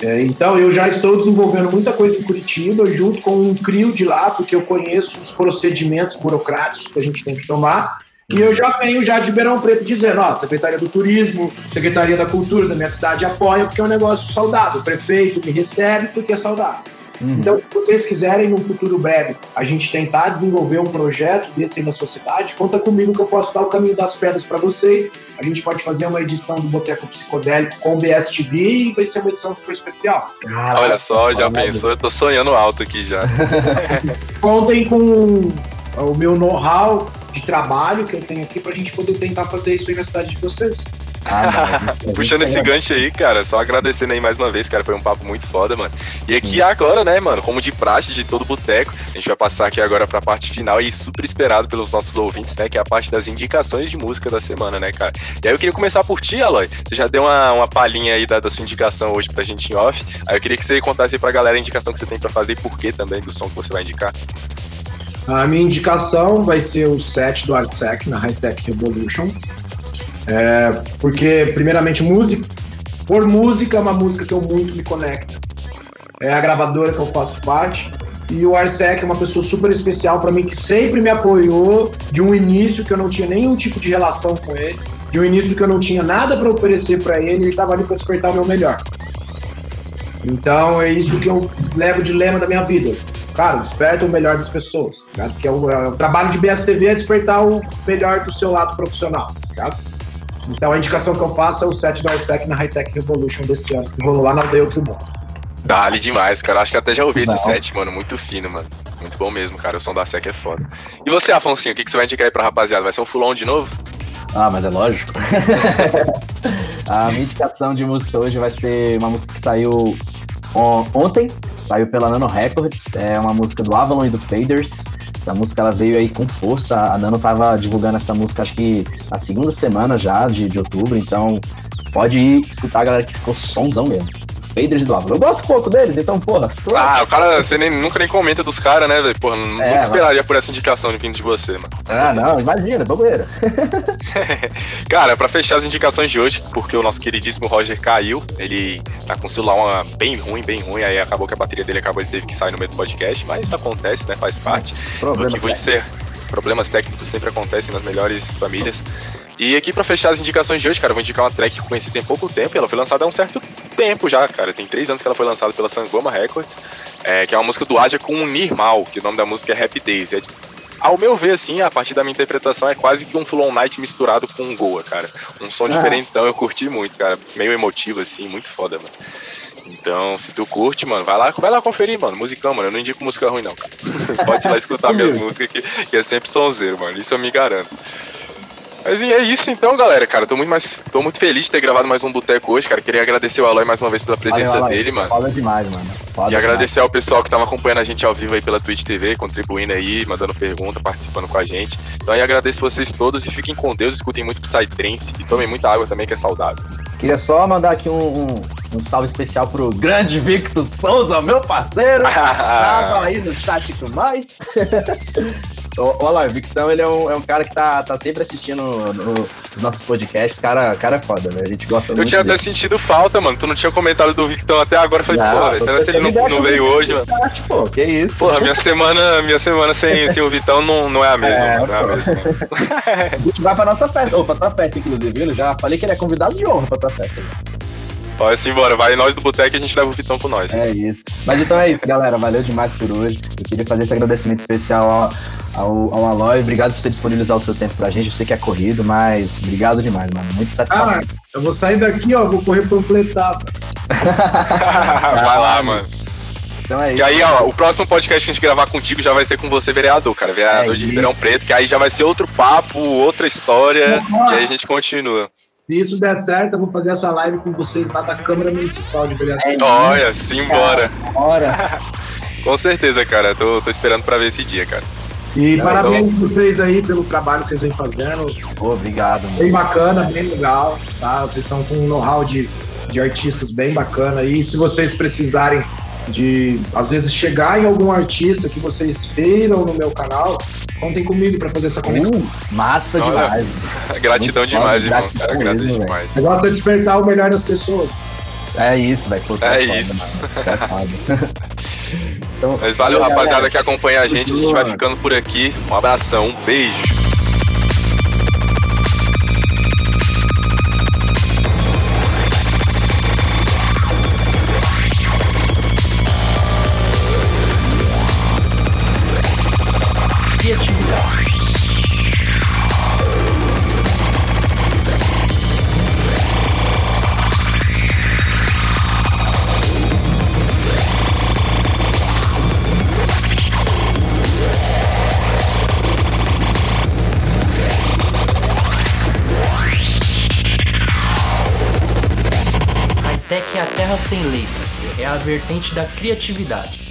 É, então, eu já estou desenvolvendo muita coisa em Curitiba, junto com um CRIO de lá, porque eu conheço os procedimentos burocráticos que a gente tem que tomar. E eu já venho já de Ribeirão Preto dizendo, ó, Secretaria do Turismo, Secretaria da Cultura da minha cidade apoia, porque é um negócio saudável. O prefeito me recebe porque é saudável. Então, se vocês quiserem, num futuro breve, a gente tentar desenvolver um projeto desse aí na sua cidade, conta comigo que eu posso dar o caminho das pedras para vocês. A gente pode fazer uma edição do Boteco Psicodélico com BSTV e vai ser uma edição super especial. Caraca, Olha só, já pensou? Eu tô sonhando alto aqui já. (laughs) Contem com o meu know-how de trabalho que eu tenho aqui para a gente poder tentar fazer isso aí na cidade de vocês. Ah, (laughs) Puxando esse gancho aí, cara, só agradecendo aí mais uma vez, cara, foi um papo muito foda, mano. E aqui agora, né, mano, como de praxe de todo boteco, a gente vai passar aqui agora pra parte final e super esperado pelos nossos ouvintes, né, que é a parte das indicações de música da semana, né, cara. E aí eu queria começar por ti, Aloy. Você já deu uma, uma palhinha aí da, da sua indicação hoje pra gente em off. Aí eu queria que você contasse aí pra galera a indicação que você tem pra fazer e por que também do som que você vai indicar. A minha indicação vai ser o set do Artsec na High Tech Revolution. É, porque, primeiramente, música. Por música, é uma música que eu muito me conecto. É a gravadora que eu faço parte. E o Arsec é uma pessoa super especial para mim, que sempre me apoiou de um início que eu não tinha nenhum tipo de relação com ele, de um início que eu não tinha nada para oferecer para ele, ele estava ali para despertar o meu melhor. Então é isso que eu levo de lema da minha vida. Cara, desperta o melhor das pessoas, tá? que é o, é o, trabalho de BSTV é despertar o melhor do seu lado profissional. Tá? Então a indicação que eu faço é o set do ISEC na High Tech Revolution desse ano, que rolou lá na Aldeia Outro Mundo. Dali demais, cara. Acho que até já ouvi Não. esse set, mano. Muito fino, mano. Muito bom mesmo, cara. O som da SEC é foda. E você, Afonso, o que, que você vai indicar aí pra rapaziada? Vai ser um full-on de novo? Ah, mas é lógico. (laughs) a minha indicação de música hoje vai ser uma música que saiu ontem, saiu pela Nano Records. É uma música do Avalon e do Faders. Essa música ela veio aí com força. A Nano tava divulgando essa música, acho que na segunda semana já de, de outubro. Então pode ir escutar, galera, que ficou somzão mesmo. Faders do Avalon. Eu gosto pouco deles, então, porra. Ah, o cara, você nem, nunca nem comenta dos caras, né, velho? Porra, é, esperaria mas... por essa indicação de vindo de você, mano. Ah, não, imagina, bobeira. (laughs) cara, pra fechar as indicações de hoje, porque o nosso queridíssimo Roger caiu, ele tá com o celular uma, bem ruim, bem ruim, aí acabou que a bateria dele acabou, ele teve que sair no meio do podcast, mas isso acontece, né, faz parte. Problema motivo de ser problemas técnicos sempre acontecem nas melhores famílias. E aqui para fechar as indicações de hoje, cara, eu vou indicar uma track que eu conheci tem pouco tempo, ela foi lançada há um certo tempo já, cara. Tem três anos que ela foi lançada pela Sangoma Records, é, que é uma música do Aja com o Nirmal, que o nome da música é Happy Days. É, ao meu ver, assim, a partir da minha interpretação, é quase que um Full On Night misturado com um Goa, cara. Um som ah. diferentão, eu curti muito, cara. Meio emotivo, assim, muito foda, mano. Então, se tu curte, mano, vai lá, vai lá conferir, mano. Musicão, mano. Eu não indico música ruim, não. (laughs) Pode ir lá escutar minhas músicas que, que é sempre sonzeiro, mano. Isso eu me garanto. Mas é isso então, galera, cara. Tô muito, mais, tô muito feliz de ter gravado mais um Boteco hoje, cara. Queria agradecer o Aloy mais uma vez pela presença Valeu, dele, mano. Foda demais, mano. Foda e demais. agradecer ao pessoal que tava acompanhando a gente ao vivo aí pela Twitch TV, contribuindo aí, mandando pergunta, participando com a gente. Então aí agradeço vocês todos e fiquem com Deus, escutem muito Psytrance e tomem muita água também, que é saudável. Queria só mandar aqui um, um, um salve especial pro grande Victor Souza, meu parceiro. (laughs) Tava aí no chat e mais. (laughs) Olha lá, o Victão, ele é um, é um cara que tá, tá sempre assistindo no, no, nos nossos podcasts. Cara, cara é foda, velho. A gente gosta eu muito. Eu tinha dele. até sentido falta, mano. Tu não tinha comentado do Victão até agora. Eu falei, não, porra, será que ele não, não veio hoje, mano? Pô, que isso. Porra, minha semana, minha semana sem, (laughs) sem o Vitão não, não é a mesma, é. Não é a mesma. (laughs) a gente vai pra nossa festa. Ou pra tua festa, inclusive, viu? Já falei que ele é convidado de honra pra tua festa. Pode assim, bora. Vai nós do Boteco e a gente leva o Vitão com nós. É isso. Mas então é isso, galera. Valeu demais por hoje. Eu queria fazer esse agradecimento especial ao, ao, ao Aloy. Obrigado por você disponibilizar o seu tempo pra gente. Eu sei que é corrido, mas obrigado demais, mano. Muito satisfatório. Ah, eu vou sair daqui, ó. Vou correr panfletar. (laughs) Vai lá, mano. Então é isso. E aí, ó, o próximo podcast que a gente gravar contigo já vai ser com você, vereador, cara. Vereador é de Ribeirão Preto, que aí já vai ser outro papo, outra história. e aí a gente continua. Se isso der certo, eu vou fazer essa live com vocês lá da Câmara Municipal de Vereadores. Olha, simbora. Bora. (laughs) com certeza, cara. Tô, tô esperando pra ver esse dia, cara. E parabéns então... vocês aí pelo trabalho que vocês vêm fazendo. Obrigado. Mano. Bem bacana, bem legal, tá? Vocês estão com um know-how de, de artistas bem bacana. E se vocês precisarem de, às vezes, chegar em algum artista que vocês viram no meu canal, contem comigo para fazer essa conexão. Uh, massa Olha, demais. (laughs) Gratidão Muito demais, irmão. Gratidão cara, agradeço demais. O negócio é despertar o melhor das pessoas. É isso, velho. É, é isso. (laughs) (laughs) então, Mas valeu, rapaziada, que acompanha a gente. A gente vai ficando por aqui. Um abração, um beijo. Sem Letras. É a vertente da criatividade.